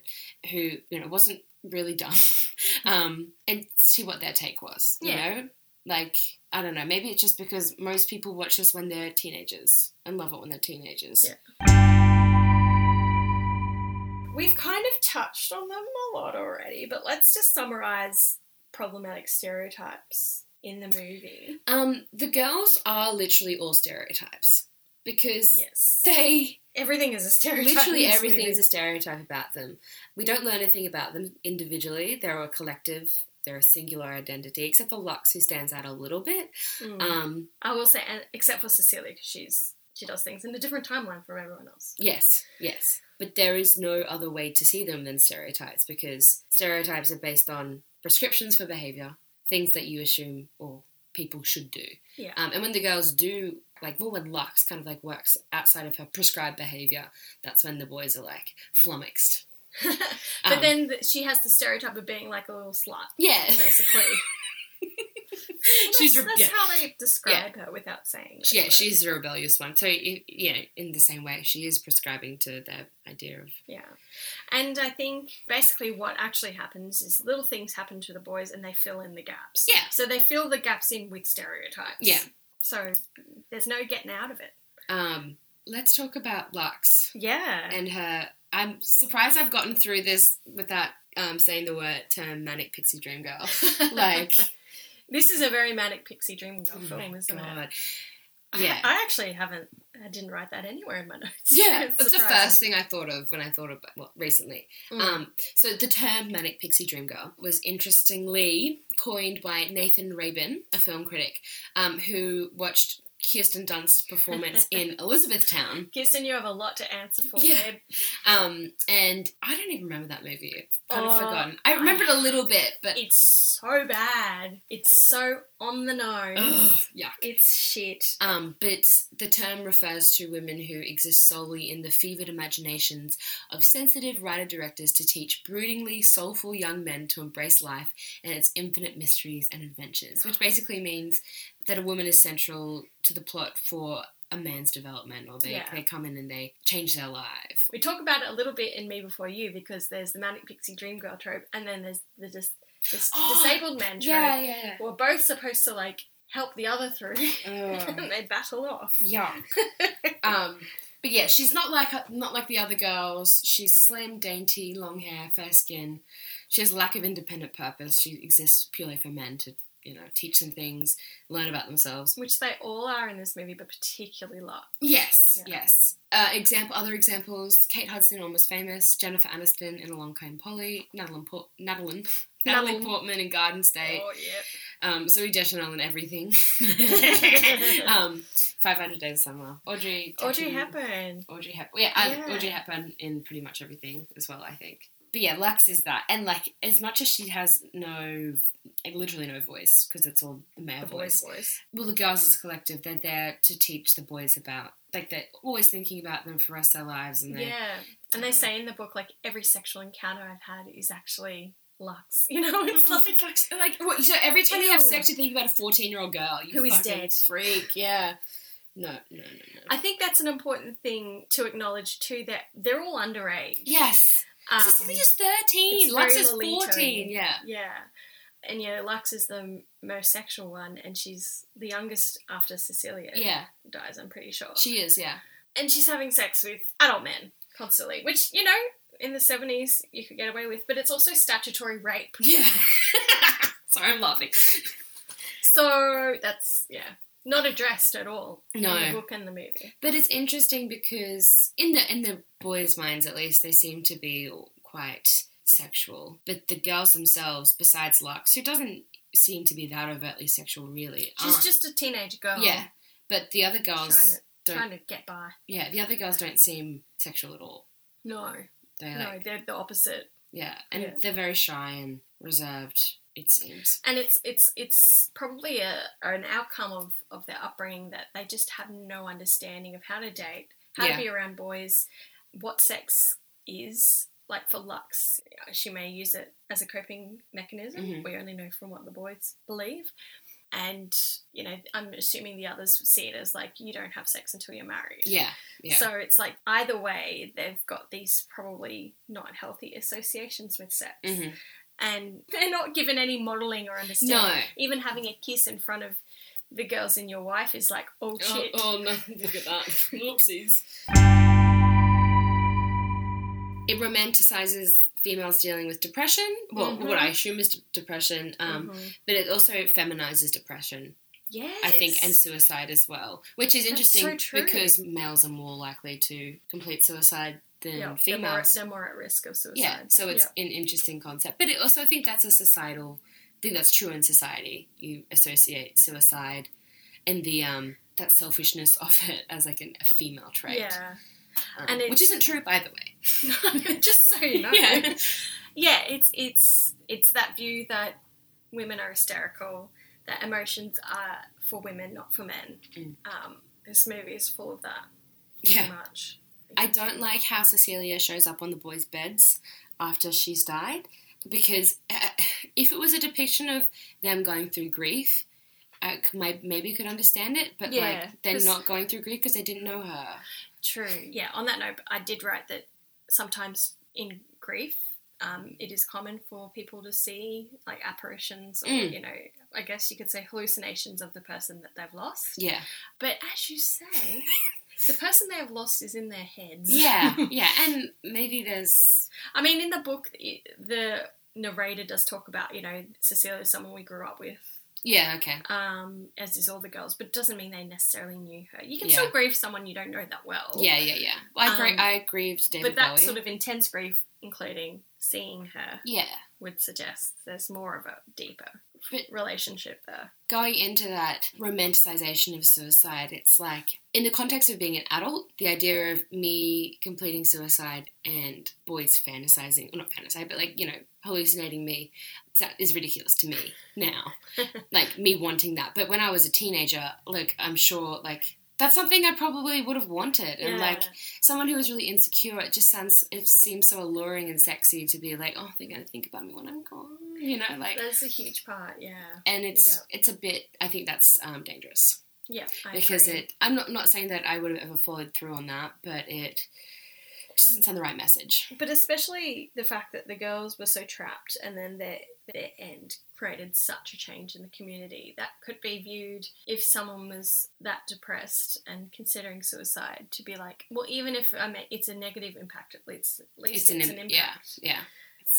who you know wasn't really dumb, um, and see what their take was. You Yeah. know, like I don't know. Maybe it's just because most people watch this when they're teenagers and love it when they're teenagers. Yeah. We've kind of touched on them a lot already, but let's just summarize problematic stereotypes in the movie. Um, the girls are literally all stereotypes because Yes. they Everything is a stereotype. literally everything movie. is a stereotype about them. We don't learn anything about them individually. They're a collective. They're a singular identity, except for Lux, who stands out a little bit. Mm. Um, I will say, except for Cecilia, because she's she does things in a different timeline from everyone else. Yes, yes. But there is no other way to see them than stereotypes because stereotypes are based on prescriptions for behavior, things that you assume or people should do. Yeah. Um, and when the girls do, like, well, when Lux kind of like works outside of her prescribed behavior, that's when the boys are like flummoxed. but Um, then she has the stereotype of being like a little slut, Yeah. basically. She's that's, re- that's yeah. how they describe her without saying. it, Yeah, but- she's a rebellious one. So, yeah, in the same way, she is prescribing to their idea of. Yeah. And I think basically what actually happens is little things happen to the boys and they fill in the gaps. Yeah. So they fill the gaps in with stereotypes. Yeah. So there's no getting out of it. Um, let's talk about Lux. Yeah. and her. I'm surprised I've gotten through this without um, saying the word term manic pixie dream girl. like, this is a very manic pixie dream girl oh film, isn't it? Yeah. I, I actually haven't. I didn't write that anywhere in my notes. Yeah, It's that's the first thing I thought of when I thought about well recently. Mm. Um, so the term manic pixie dream girl was interestingly coined by Nathan Rabin, a film critic, um, who watched Kirsten Dunst's performance in Elizabethtown. Kirsten, you have a lot to answer for. Yeah. babe. Um, and I don't even remember that movie. I've kind of Oh, forgotten. I remembered a little bit, but It's so bad. It's so on the nose. ugh, yuck. It's shit. Um, but the term refers to women who exist solely in the fevered imaginations of sensitive writer directors to teach broodingly soulful young men to embrace life and its infinite mysteries and adventures, which basically means that a woman is central to the plot for a man's development, or they, Yeah. they come in and they change their life. We talk about it a little bit in Me Before You because there's the manic pixie dream girl trope, and then there's the dis- dis- Oh, disabled man trope. Yeah, yeah, We're both supposed to like help the other through, yeah. and they battle off. Yuck. um, but yeah, she's not like not like the other girls. She's slim, dainty, long hair, fair skin. She has lack of independent purpose. She exists purely for men to, you know, teach them things, learn about themselves. Which they all are in this movie, but particularly Lot. Yes, Yeah. yes. Uh, example, other examples: Kate Hudson, almost famous; Jennifer Aniston in Along Came Polly; Natalie, Port- Natalie, Natalie. Portman in Garden State; Oh yeah. um, Zooey Deschanel in everything; um, Five Hundred Days of Summer; Audrey, Audrey Hepburn. Audrey Hepburn. Yeah, um, Yeah. Audrey Hepburn in pretty much everything as well, I think. But yeah, Lux is that, and like as much as she has no, like, literally no voice because it's all the male The voice. voice. Well, the girls as a collective, they're there to teach the boys about, like they're always thinking about them for the rest of their lives, and Yeah. And they say in the book, like, every sexual encounter I've had is actually Lux. You know, it's Oh, like, fuck's- like what, so every time you have sex, you think about a fourteen-year-old girl Who is dead. freak. Yeah, no, no, no, no. I think that's an important thing to acknowledge too, that they're all underage. yes, Um, Cecilia's thirteen. it's Lux is Lolita-y. fourteen. Yeah. Yeah. And yeah, Lux is the most sexual one, and she's the youngest after Cecilia Yeah, dies, I'm pretty sure. she is. Yeah. and she's having sex with adult men constantly, which, you know, in the 70s you could get away with, but it's also statutory rape. Yeah. Sorry, I'm laughing. So that's, yeah, not addressed at all No. in the book and the movie. But it's interesting because in the in the boys' minds, at least, they seem to be quite sexual. But the girls themselves, besides Lux, who doesn't seem to be that overtly sexual, really. She's aren't. just a teenage girl. yeah. But the other Trying girls to, don't. trying to get by. Yeah, the other girls don't seem sexual at all. No, They're no, like, they're the opposite. yeah, and Yeah. they're very shy and reserved. It seems. And it's it's it's probably a an outcome of, of their upbringing that they just have no understanding of how to date, how Yeah. to be around boys, what sex is. Like for Lux, she may use it as a coping mechanism. Mhm. We only know from what the boys believe. And, you know, I'm assuming the others see it as like you don't have sex until you're married. Yeah, yeah. So it's like either way, they've got these probably not healthy associations with sex. hmm And they're not given any modelling or understanding. No. Even having a kiss in front of the girls in your wife is like, oh shit. Oh, no, look at that. Whoopsies. It romanticizes females dealing with depression, well, Mhm. what I assume is d- depression, um, Mhm. but it also feminizes depression, Yes. I think, and suicide as well, which is That's interesting so because males are more likely to complete suicide than Yeah, they're, more, they're more at risk of suicide. Yeah, so it's Yeah. an interesting concept. But it also, I think that's a societal thing that's true in society. You associate suicide and the um, that selfishness of it as like an, a female trait, Yeah. um, And which isn't true, by the way. Just so you know. Yeah. yeah, it's it's it's that view that women are hysterical, that emotions are for women, not for men. Mm. Um, this movie is full of that Yeah. much. I don't like how Cecilia shows up on the boys' beds after she's died because uh, if it was a depiction of them going through grief, I c- may- maybe could understand it, but Yeah, like they're not going through grief because they didn't know her. True. Yeah. On that note, I did write that sometimes in grief, um, it is common for people to see like apparitions or Mm. you know, I guess you could say hallucinations of the person that they've lost. Yeah, But as you say, the person they have lost is in their heads. yeah, yeah, and maybe there's I mean, in the book, the narrator does talk about, you know, Cecilia is someone we grew up with Yeah, okay. um, as is all the girls, but it doesn't mean they necessarily knew her. You can Yeah. still grieve someone you don't know that well. Yeah, yeah, yeah. Well, I, agree, Um, I grieved David but that Bowie. sort of intense grief, including seeing her, yeah. would suggest there's more of a deeper relationship there. going into that romanticization of suicide, it's like in the context of being an adult, the idea of me completing suicide and boys fantasizing, or not fantasizing, but like, you know, hallucinating me that is ridiculous to me now. like me wanting that. But when I was a teenager, like I'm sure like that's something I probably would have wanted. And like someone who was really insecure, it just sounds it seems so alluring and sexy to be like, oh, they're gonna think about me when I'm gone. You know, like that's a huge part. Yeah, and it's it's a bit i think that's um, dangerous yeah, I because agree. it i'm not, not saying that i would have ever followed through on that but it just doesn't send the right message But especially the fact that the girls were so trapped, and then their their end created such a change in the community that could be viewed if someone was that depressed and considering suicide to be like, well, even if I mean, it's a negative impact, at least at least it's, an, im- impact. yeah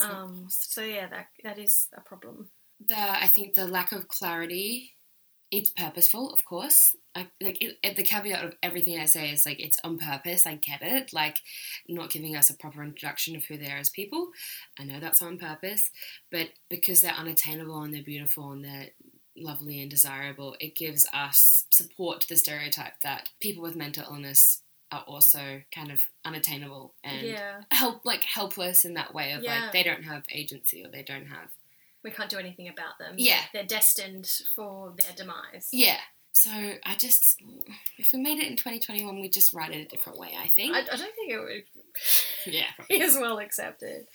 yeah Um, so yeah, that that is a problem. the i think the lack of clarity it's purposeful of course. I, like it, it- the caveat of everything i say is like it's on purpose. I get it. Like not giving us a proper introduction of who they are as people. I know that's on purpose. But because they're unattainable and they're beautiful and they're lovely and desirable it gives us support to the stereotype that people with mental illness are also kind of unattainable and yeah, help like helpless in that way of Yeah. like they don't have agency or they don't have we can't do anything about them. Yeah. they're destined for their demise. Yeah. So I just, if we made it in 2021, we'd just write it a different way, I think. I, I don't think it would yeah. be as well accepted.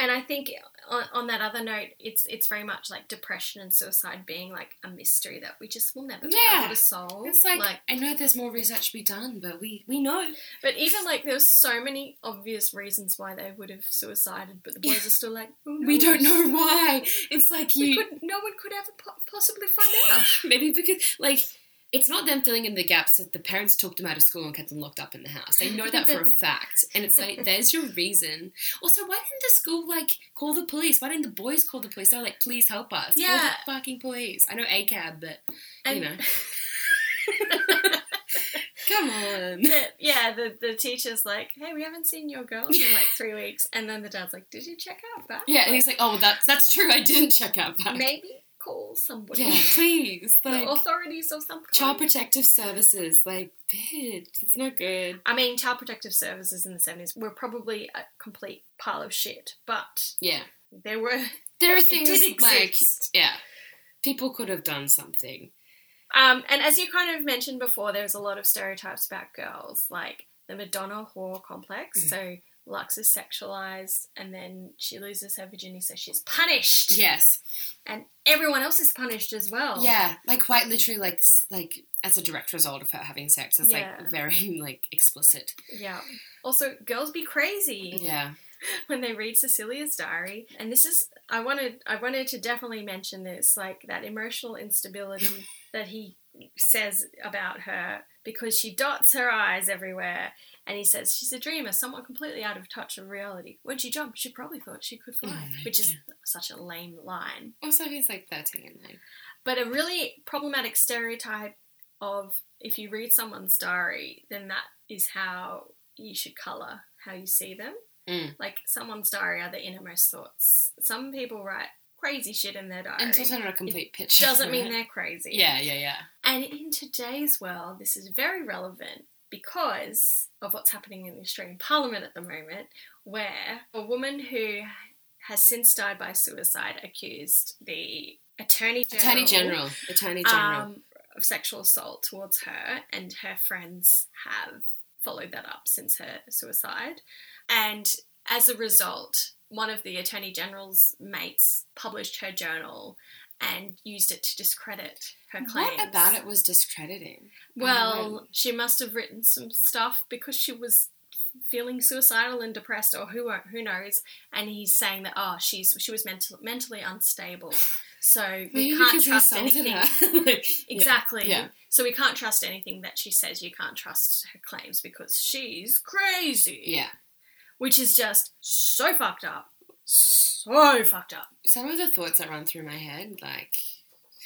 And I think on, on that other note, it's it's very much like depression and suicide being like a mystery that we just will never be Yeah. able to solve. It's like, I know there's more research to be done, but we, we know. but even like there's so many obvious reasons why they would have suicided, but the boys Yeah. are still like, "Who We don't know why. It's like you, could, no one could ever po- possibly find out. maybe because, like, it's not them filling in the gaps that the parents took them out of school and kept them locked up in the house. They know that for a fact. And it's like, there's your reason. Also, why didn't the school, like, call the police? Why didn't the boys call the police? They're like, please help us. Call Yeah. the fucking police. I know ACAB, but, And, you know. Come on. But, yeah, the, the teacher's like, hey, we haven't seen your girls in like three weeks. And then the dad's like, did you check out back? Yeah, and he's like, "Oh, that's that's true. I didn't check out back. maybe call somebody. Yeah, please, like the authorities of some kind. child protective services. Like, bitch, it's not good. I mean, child protective services in the 70s were probably a complete pile of shit, but Yeah, there were. there are things like, exist. yeah, people could have done something. Um, and as you kind of mentioned before, there's a lot of stereotypes about girls, like the Madonna whore complex. Mm. So Lux is sexualized, and then she loses her virginity, so she's punished. Yes, And everyone else is punished as well. yeah, like quite literally, like like as a direct result of her having sex. It's Yeah. like very like explicit. Yeah. Also, girls be crazy. Yeah, when they read Cecilia's diary, and this is I wanted I wanted to definitely mention this, like that emotional instability that he says about her because she dots her eyes everywhere. And he says she's a dreamer, someone completely out of touch of reality. When she jumped, she probably thought she could fly, Oh, which is such a lame line. also he's like thirteen now. But a really problematic stereotype of if you read someone's diary, then that is how you should colour how you see them. Mm. Like someone's diary are their innermost thoughts. Some people write crazy shit in their diary. And it's also not a complete picture. doesn't mean right? they're crazy. Yeah, yeah, yeah. And in today's world, this is very relevant because of what's happening in the Australian Parliament at the moment, where a woman who has since died by suicide accused the Attorney General, Attorney General. Attorney General. um, of sexual assault towards her, and her friends have followed that up since her suicide. And as a result, one of the Attorney General's mates published her journal and used it to discredit her claims. what about it was discrediting? Well, she must have written some stuff because she was feeling suicidal and depressed, or who who knows. And he's saying that oh, she's she was mental, mentally unstable, so we Maybe can't trust anything. Like, yeah. Exactly. Yeah. So we can't trust anything that she says. You can't trust her claims because she's crazy. Yeah. Which is just so fucked up. So fucked up. Some of the thoughts that run through my head, like,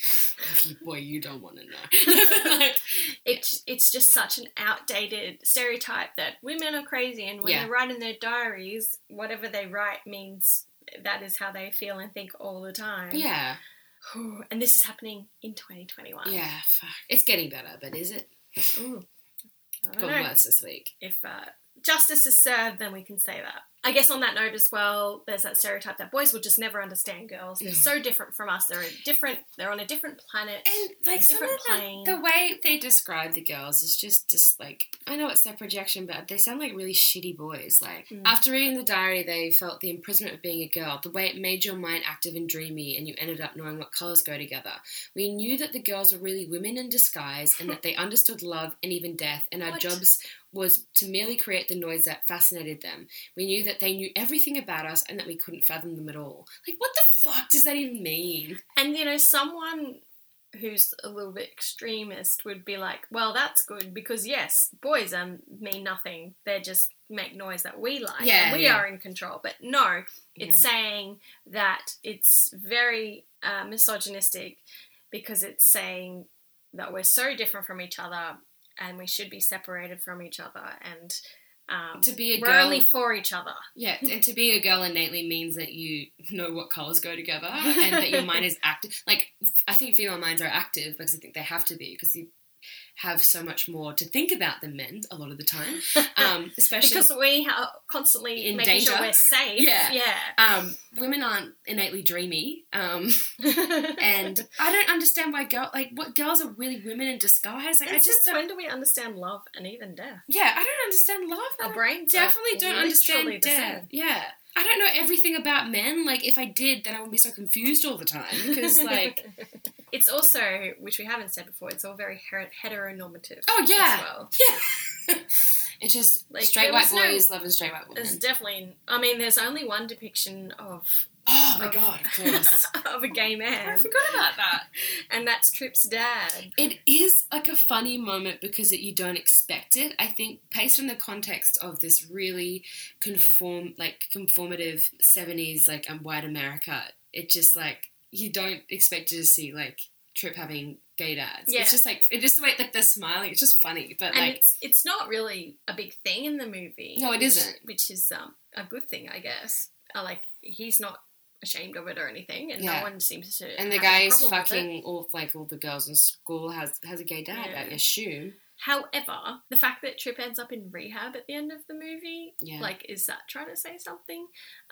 Boy, you don't want to know. like, It's it's just such an outdated stereotype that women are crazy, and when Yeah. they write in their diaries, whatever they write means that is how they feel and think all the time. yeah, And this is happening in 2021. yeah. Fuck. It's getting better, but is it? Ooh. I know. worse this week. If uh, justice is served, then we can say that. I guess on that note as well, there's that stereotype that boys will just never understand girls. They're Yeah. so different from us. They're a different. They're on a different planet. And like some of the, the way they describe the girls is just just like I know it's their projection, but they sound like really shitty boys. Like Mm. after reading the diary, they felt the imprisonment of being a girl, the way it made your mind active and dreamy, and you ended up knowing what colors go together. We knew that the girls were really women in disguise, and that they understood love and even death, and our What? jobs was to merely create the noise that fascinated them. We knew that they knew everything about us and that we couldn't fathom them at all. Like, what the fuck does that even mean? And you know, someone who's a little bit extremist would be like, "Well, that's good because yes, boys um, mean nothing. They just make noise that we like, Yeah, and we yeah. are in control." But no, it's saying that it's very uh, misogynistic because it's saying that we're so different from each other and we should be separated from each other and. Um, To be a we're girl- only for each other. Yeah, and to be a girl innately means that you know what colours go together and that your mind is active. Like, I think female minds are active because I think they have to be because you have so much more to think about than men a lot of the time. Um, especially because we are constantly In making sure danger. we're safe. Yeah. yeah. um, women aren't innately dreamy. Um, and I don't understand why girl like what girls are really women in disguise. Like, I It's just just when do we understand love and even death? yeah, I don't understand love. Our brains definitely don't understand death. Yeah. I don't know everything about men. Like, if I did, then I would be so confused all the time. Because, like, it's also, which we haven't said before, it's all very her- heteronormative. oh, yeah. As well. Yeah. it's just Like, straight white was no- boys loving straight white women. There's definitely, I mean, there's only one depiction of Oh, my of- God, of course. of a gay man. I forgot about that. and that's Trip's dad. It is like a funny moment because it, you don't expect it. I think based on the context of this really conform, like conformative '70s, like um, white America, it just like you don't expect to see like Trip having gay dads. Yeah. It's just like it just like like they're smiling. It's just funny, but And like it's it's not really a big thing in the movie. No, it which- isn't. Which is um, a good thing, I guess. Uh, like he's not ashamed of it or anything, and Yeah. no one seems to. and the guy is problem with it. fucking all like all the girls in school has has a gay dad. Yeah. I assume. However, the fact that Trip ends up in rehab at the end of the movie, Yeah. like, is that trying to say something?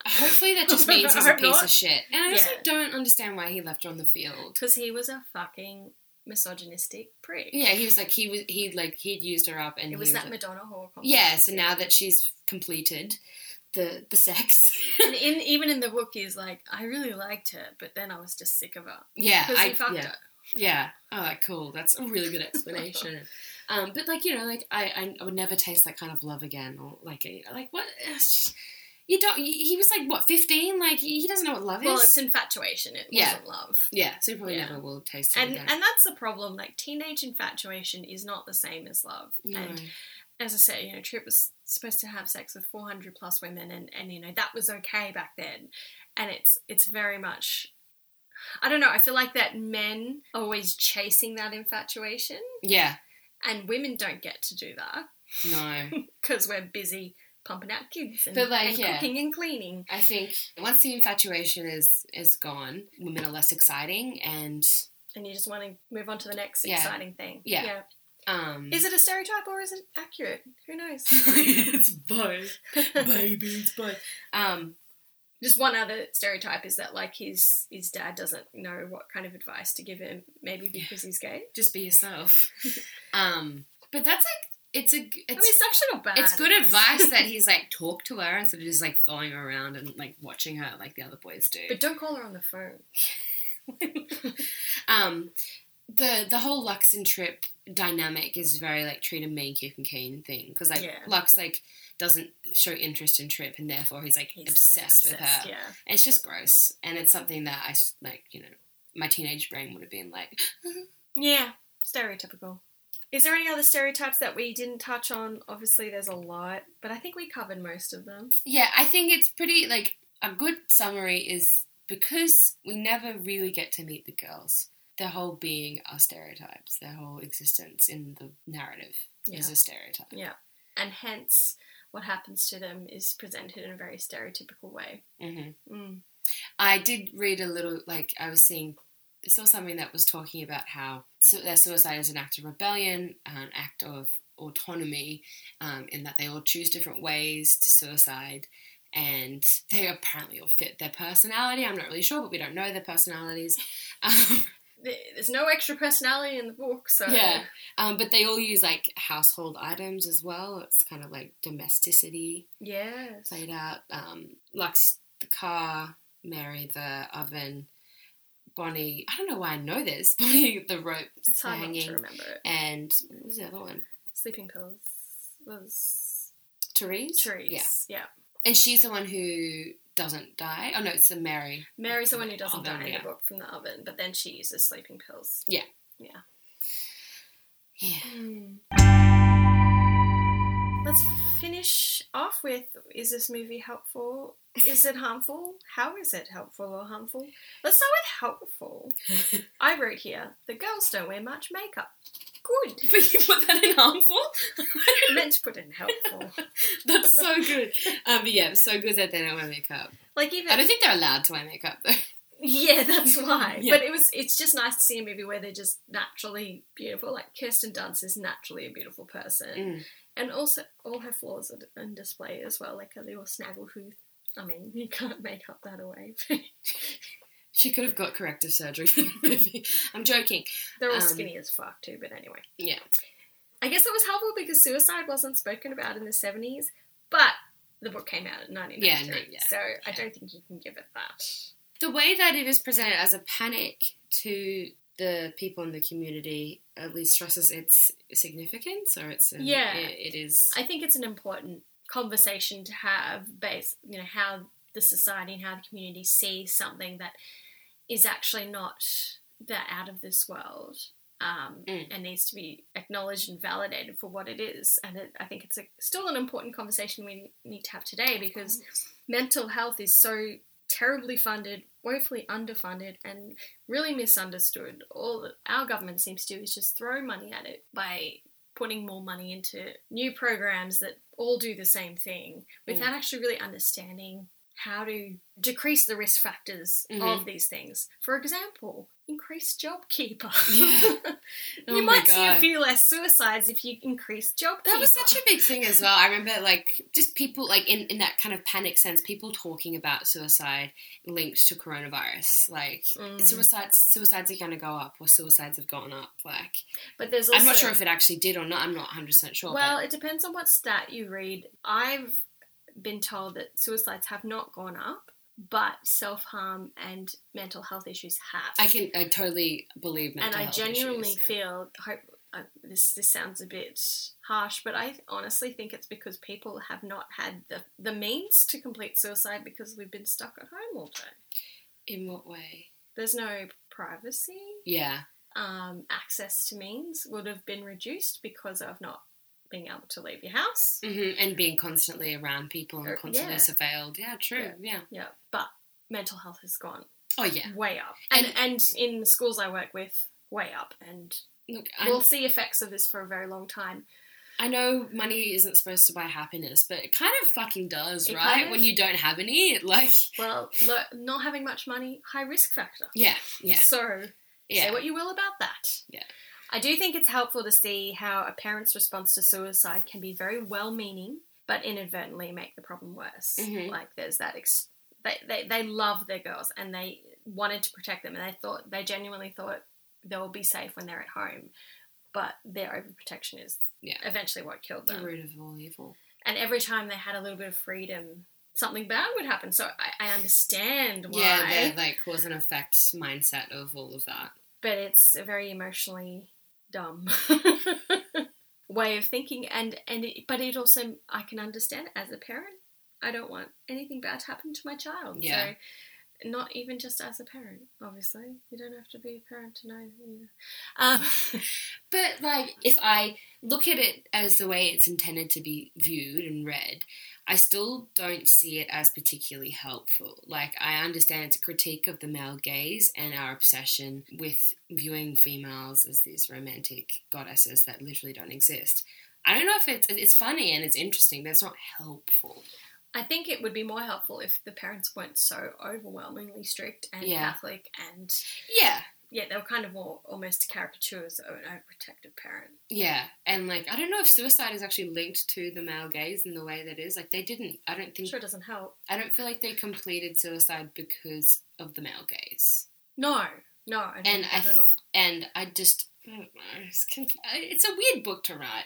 Hopefully that just means he's a piece not. of shit. And I just Yeah. like, don't understand why he left her on the field. Because he was a fucking misogynistic prick. Yeah, he was like he was he like he'd used her up and It was that like- Madonna whore complex. Yeah, so now that she's completed the the sex, and in even in the book, he's like, I really liked her, but then I was just sick of her yeah, because I he fucked yeah, her. yeah. Oh, cool. That's a really good explanation. um, but like you know, like I, I would never taste that kind of love again, or like like what? you don't. He was like what fifteen? Like he doesn't know what love Well, is. Well, it's infatuation. It Yeah. wasn't love. yeah, so he probably Yeah. never will taste it And again. and that's the problem. Like teenage infatuation is not the same as love. no. And as I say, you know, Trip was supposed to have sex with 400 plus women, and, and you know that was okay back then. And it's it's very much, I don't know. I feel like that men are always chasing that infatuation, yeah, and women don't get to do that no. because we're busy pumping out kids and, like, and yeah. cooking and cleaning. I think once the infatuation is is gone, women are less exciting, and And you just want to move on to the next Yeah. exciting thing. Yeah. Um, Is it a stereotype or is it accurate? Who knows? it's both, baby, it's both. Um, Just one other stereotype is that like his his dad doesn't know what kind of advice to give him, maybe because he's gay. just be yourself. um, but that's like it's a I mean, it's it's actually not bad. it's good advice that he's like talk to her instead of just like following her around and like watching her like the other boys do. but don't call her on the phone. um, the the whole Lux and Trip dynamic is very like treat him mean, keep him keen thing because like Yeah. Lux like doesn't show interest in Trip and therefore he's like He's obsessed, with her. Yeah. And it's just gross and it's something that I like you know my teenage brain would have been like Yeah. Stereotypical. Is there any other stereotypes that we didn't touch on? Obviously, there's a lot, but I think we covered most of them. yeah I think it's pretty like a good summary is because we never really get to meet the girls. Their whole being are stereotypes. Their whole existence in the narrative is Yeah. a stereotype. Yeah. And hence, what happens to them is presented in a very stereotypical way. hmm Mm. I did read a little, like, I was seeing, saw something that was talking about how su- their suicide is an act of rebellion, an act of autonomy, um, in that they all choose different ways to suicide. And they apparently all fit their personality. I'm not really sure, but we don't know their personalities. Um, There's no extra personality in the book, so Yeah. um, but they all use like household items as well. It's kind of like domesticity yeah, played out. Um, Lux the car, Mary the oven, Bonnie. I don't know why I know this. Bonnie the rope It's hard not to remember it. and what was the other one? Sleeping pills was Therese. trees. Yeah, Yeah. and she's the one who doesn't die. Oh no, it's the Mary. Mary's the one who doesn't Oven, die in yeah. the book from the oven, but then she uses sleeping pills. Yeah. Yeah. Yeah. Hmm. Let's finish off with is this movie helpful? Is it harmful? How is it helpful or harmful? Let's start with helpful. I wrote here the girls don't wear much makeup. Good. But you put that in harmful. I meant to put in helpful. That's so good. Um, but yeah, so good that they don't wear makeup. Like even I don't think they're allowed to wear makeup though. Yeah, that's why. Yeah. But it was it's just nice to see a movie where they're just naturally beautiful. Like Kirsten Dunst is naturally a beautiful person. Mm. And also all her flaws are on display as well, like a little snaggletooth. I mean, you can't make up that away. She could have got corrective surgery for the movie. I'm joking. They're all Um, skinny as fuck too, but anyway. Yeah. I guess it was helpful because suicide wasn't spoken about in the 70s, but the book came out in 1993, Yeah, no, yeah. so I don't think you can give it that. The way that it is presented as a panic to the people in the community at least stresses its significance or its um, Yeah. it, it is I think it's an important conversation to have based, you know, how the society and how the community sees something that is actually not that out of this world um, Mm. and needs to be acknowledged and validated for what it is. And it, I think it's a, still an important conversation we need to have today because mental health is so terribly funded, woefully underfunded, and really misunderstood. All that our government seems to do is just throw money at it by putting more money into new programs that all do the same thing without actually really understanding how to decrease the risk factors Mhm. of these things. For example, increase JobKeeper. Yeah. Oh you might see a few less suicides if you increase JobKeeper. that was such a big thing as well. I remember like just people like in, in that kind of panic sense, people talking about suicide linked to coronavirus. Like Mm. suicides suicides are gonna go up or suicides have gone up. Like But there's also I'm not sure if it actually did or not. I'm not 100 percent sure. Well, it depends on what stat you read. I've been told that suicides have not gone up, but self harm and mental health issues have. I can I totally believe mental and I genuinely issues, feel hope. Uh, this this sounds a bit harsh, but I honestly think it's because people have not had the the means to complete suicide because we've been stuck at home all day. In what way? There's no privacy. Yeah. Um, access to means would have been reduced because of not being able to leave your house. hmm And being constantly around people and constantly yeah. surveilled. Yeah, true. Yeah. Yeah, but mental health has gone Oh yeah. way up, and And- and in the schools I work with, way up, and Look, we'll see effects of this for a very long time. I know money isn't supposed to buy happiness, but it kind of fucking does, It right? kind of- When you don't have any, like Well, lo- not having much money, high risk factor. yeah, yeah, So yeah. say what you will about that. Yeah. I do think it's helpful to see how a parent's response to suicide can be very well-meaning, but inadvertently make the problem worse. Mhm. Like there's that. Ex- they, they they love their girls and they wanted to protect them and they thought they genuinely thought they'll be safe when they're at home, but their overprotection is Yeah. eventually what killed them. the root of all evil. And every time they had a little bit of freedom, something bad would happen. So I, I understand why. Yeah, the like cause and effect mindset of all of that. but it's a very emotionally dumb way of thinking and and it, but it also I can understand as a parent I don't want anything bad to happen to my child Yeah. so not even just as a parent obviously you don't have to be a parent to know know. um, But like, if I look at it as the way it's intended to be viewed and read, I still don't see it as particularly helpful. Like, I understand it's a critique of the male gaze and our obsession with viewing females as these romantic goddesses that literally don't exist. I don't know if it's it's funny and it's interesting, but it's not helpful. I think it would be more helpful if the parents weren't so overwhelmingly strict and Yeah. Catholic and Yeah, yeah, they were kind of more almost caricatures of an overprotective parent. yeah, and like I don't know if suicide is actually linked to the male gaze in the way that is. Like they didn't. I don't think. Sure doesn't help. I don't feel like they completed suicide because of the male gaze. No, no, I And I at all. and I just I don't know, it's, it's a weird book to write.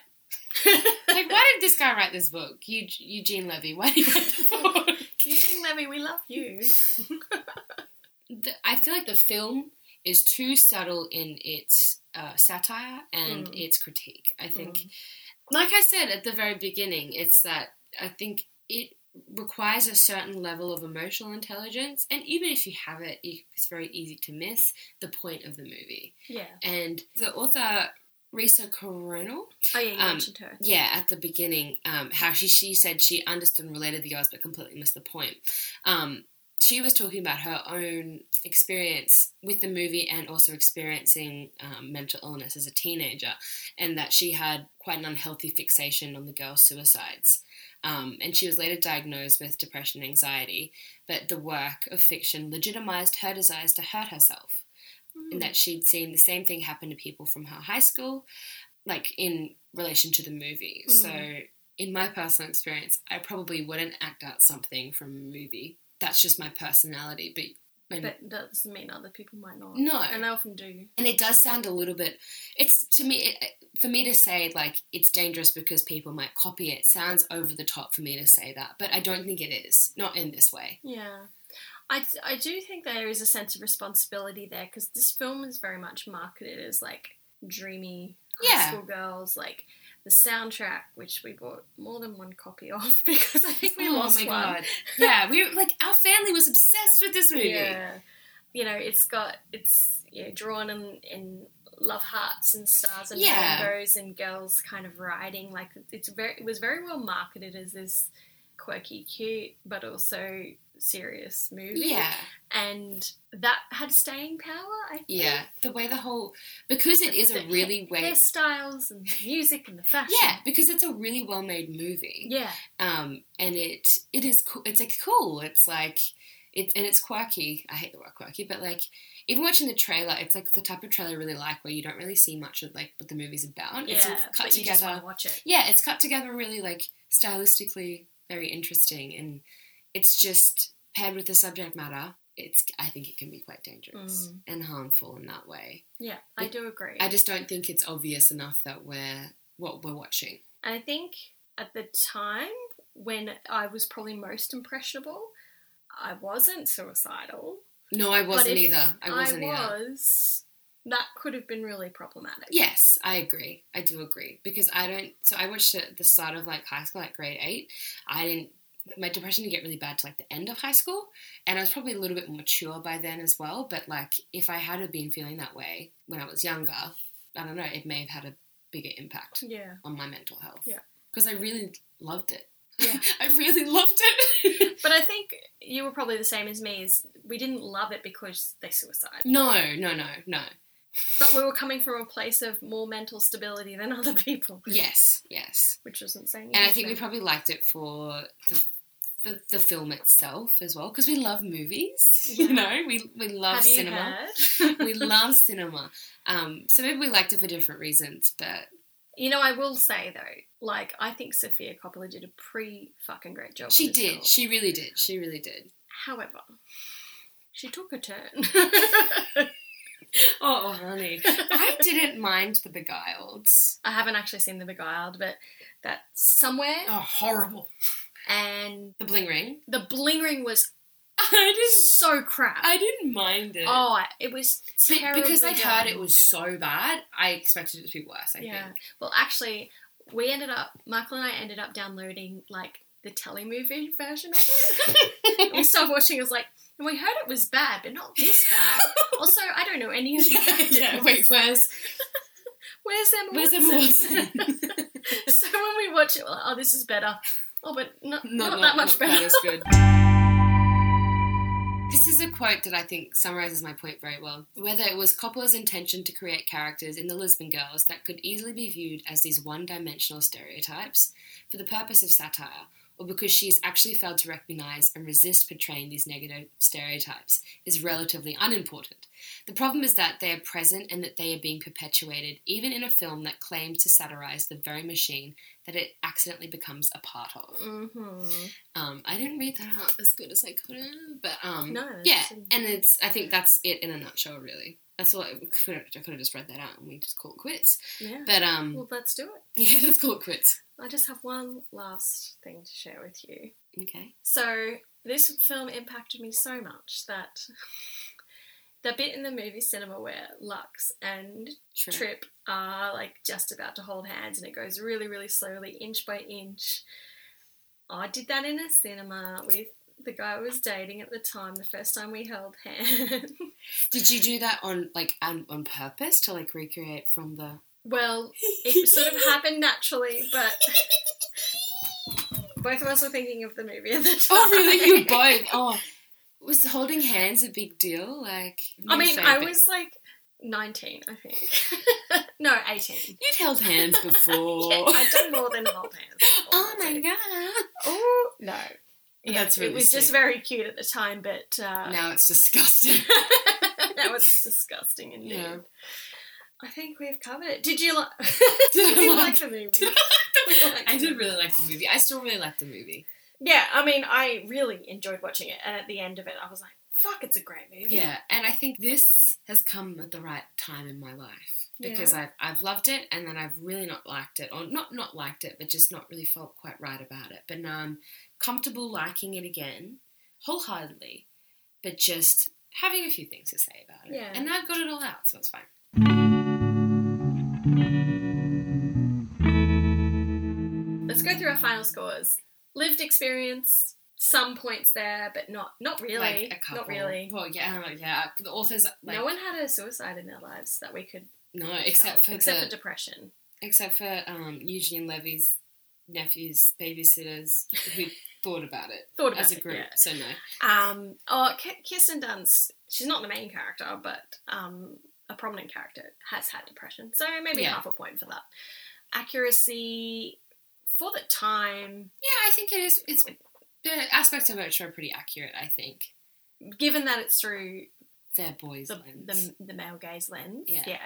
Like, why did this guy write this book? Eug- Eugene Levy. Why did he write the book? Eugene Levy, we love you. the, I feel like the film is too subtle in its uh, satire and Mm. its critique. I think, like I said at the very beginning, it's that I think it requires a certain level of emotional intelligence, and even if you have it, it's very easy to miss the point of the movie. Yeah. And the author. Risa Coronel, Oh yeah, you Um, mentioned her. yeah, at the beginning, um, how she she said she understood and related the girls, but completely missed the point. Um, she was talking about her own experience with the movie and also experiencing um, mental illness as a teenager, and that she had quite an unhealthy fixation on the girls' suicides. Um, and she was later diagnosed with depression and anxiety, but the work of fiction legitimized her desires to hurt herself in that she'd seen the same thing happen to people from her high school, like in relation to the movie. Mm. So, in my personal experience, I probably wouldn't act out something from a movie. That's just my personality. But, But that doesn't mean other people might not. No. And they often do. and it does sound a little bit. It's to me it, for me to say like it's dangerous because people might copy it. Sounds over the top for me to say that, but I don't think it is. Not in this way. Yeah. I, I do think there is a sense of responsibility there because this film is very much marketed as like dreamy high Yeah. school girls. Like the soundtrack, which we bought more than one copy of because I think we oh lost my one. god! Yeah, we were like our family was obsessed with this movie. Yeah. You know, it's got it's yeah drawn in in love hearts and stars and Yeah. rainbows and girls kind of riding like it's very it was very well marketed as this quirky, cute, but also serious movie. Yeah. and that had staying power. I think. Yeah, the way the whole because it is a The really ha- way hairstyles and music and the fashion. yeah because it's a really well made movie. yeah, Um, and it it is cool. It's like cool. It's like it's and it's quirky. I hate the word quirky, but like even watching the trailer, it's like the type of trailer I really like where you don't really see much of like what the movie's about. yeah. it's cut but you just together. watch it. Yeah, it's cut together really like stylistically very interesting, and it's just paired with the subject matter. It's I think it can be quite dangerous Mm. and harmful in that way. Yeah, I do agree. I just don't think it's obvious enough that we're what we're watching. And I think at the time when I was probably most impressionable, I wasn't suicidal. No, I wasn't either. I wasn't either. was. That could have been really problematic. Yes, I agree. I do agree because I don't. So I watched it at the start of like high school, like grade eight. I didn't. My depression didn't get really bad to like the end of high school, and I was probably a little bit more mature by then as well. But like, if I had been feeling that way when I was younger, I don't know. It may have had a bigger impact Yeah. on my mental health. Yeah. because I really loved it. Yeah. I really loved it. But I think you were probably the same as me. Is we didn't love it because they suicide, no, no, no, no. but we were coming from a place of more mental stability than other people, Yes, yes. which wasn't saying. And I think we probably liked it for the the, the film itself as well because we love movies. You know, we we love Have cinema. we love cinema. Um, so maybe we liked it for different reasons, but You know, I will say though, like I think Sofia Coppola did a pretty fucking great job. she did. film. She really did. She really did. However, she took a turn. Oh, honey, I didn't mind the Beguiled. I haven't actually seen The Beguiled, but that's somewhere. Oh, horrible. And The Bling Ring. the bling ring was I didn't. so crap. I didn't mind it. oh, it was But because I heard it was so bad, I expected it to be worse. I yeah. think. Well, actually, we ended up Michael and I ended up downloading like the telemovie version of it. we started watching. It was like, and we heard it was bad, but not this bad. also, I don't know any of the actors. yeah. Wait, where's Where's Emma where's? Emma Watson? so when we watch it, we're like, oh, this is better. Oh, but not, Not, not, that much not better. That is good. This is a quote that I think summarizes my point very well. Whether it was Coppola's intention to create characters in the Lisbon Girls that could easily be viewed as these one dimensional stereotypes for the purpose of satire, or because she's actually failed to recognize and resist portraying these negative stereotypes, is relatively unimportant. The problem is that they are present and that they are being perpetuated, even in a film that claims to satirize the very machine that it accidentally becomes a part of. Mm-hmm. Um, I didn't read that out as good as I could have, but um, No, yeah, and it's. I think that's it in a nutshell, really. That's all. I could have, I could have just read that out and we just call it quits. Yeah. But um, Well, let's do it. yeah, let's call it quits. I just have one last thing to share with you. Okay. So, this film impacted me so much that the bit in the movie cinema where Lux and True. Trip are like just about to hold hands and it goes really, really slowly, inch by inch. I did that in a cinema with the guy I was dating at the time, the first time we held hands. Did you do that on like on, on purpose to like recreate from the? Well, it sort of happened naturally, but both of us were thinking of the movie at the time. Oh, really? You both? Oh, was holding hands a big deal? Like, I mean, I but was like 19, I think. no, 18. You'd held hands before. Yeah, I'd done more than hold hands. before, oh my god! Oh, no. Yeah, That's really it was just very cute at the time, but uh, Now it's disgusting. that was disgusting indeed. Yeah. I think we've covered it. Did you like? Did I you like- like the movie? like I the did movie. really like the movie. I still really like the movie. Yeah, I mean, I really enjoyed watching it, and at the end of it, I was like, "Fuck, it's a great movie." Yeah, and I think this has come at the right time in my life because I've I've loved it, and then I've really not liked it, or not not liked it, but just not really felt quite right about it. But now I'm comfortable liking it again, wholeheartedly, but just having a few things to say about it. Yeah. and I've got it all out, so it's fine. Through our final scores. Lived experience, some points there, but not not really. Like a couple. Not really. Well, yeah, yeah. The authors like no one had a suicide in their lives that we could no, except for except the for depression. except for um, Eugenides' nephews, babysitters who thought about it Thought about as a it, group. yeah. So no, Um, oh, Kirsten Dunst. She's not the main character, but um, a prominent character has had depression, so maybe Yeah. half a point for that. Accuracy for the time, yeah, I think it is. It's the aspects of it are pretty accurate. I think given that it's through they're boys' the lens. the, the male gaze lens. Yeah.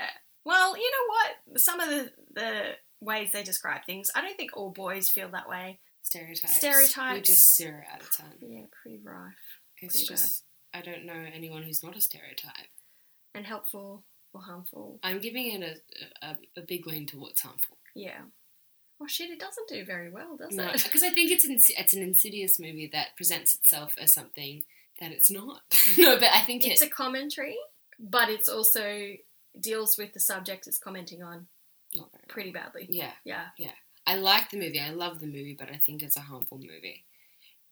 Well, you know what? Some of the the ways they describe things, I don't think all boys feel that way. stereotypes. Stereotypes. We just zero out of ten. Yeah, pretty rife It's pretty just I don't know anyone who's not a stereotype. and helpful or harmful. I'm giving it a a, a big lean towards harmful. Yeah. Well, shit, it doesn't do very well, does No, it? because I think it's an, it's an insidious movie that presents itself as something that it's not. no, but I think It's it. a commentary, but it's also deals with the subject it's commenting on not very well. pretty badly. Yeah, yeah, Yeah. I like the movie. I love the movie, but I think it's a harmful movie.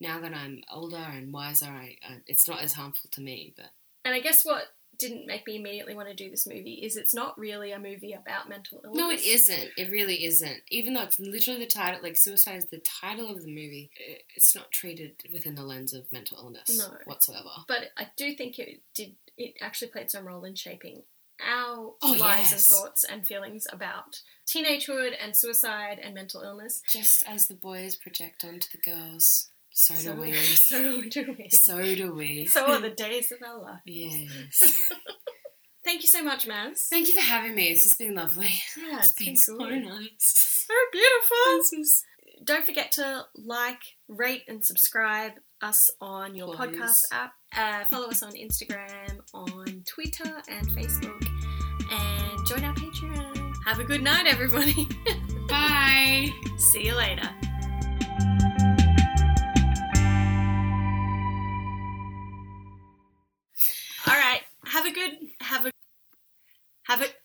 Now that I'm older and wiser, I, I it's not as harmful to me. But And I guess what didn't make me immediately want to do this movie is it's not really a movie about mental illness. no, it isn't. It really isn't. Even though it's literally the title, like suicide is the title of the movie. It's not treated within the lens of mental illness No. whatsoever. But I do think it did. It actually played some role in shaping our Oh, lives and thoughts and feelings about teenagehood and suicide and mental illness. Just as the boys project onto the girls, so, do we. So do we. So do we. So are the days of our life. Yes. Thank you so much, Maz. Thank you for having me. This has been lovely. Yeah, it's it's been been so good. nice. So beautiful. Don't forget to like, rate, and subscribe us on your Please. podcast app. Uh, follow us on Instagram, on Twitter, and Facebook. And join our Patreon. Have a good night, everybody. Bye. See you later. Have a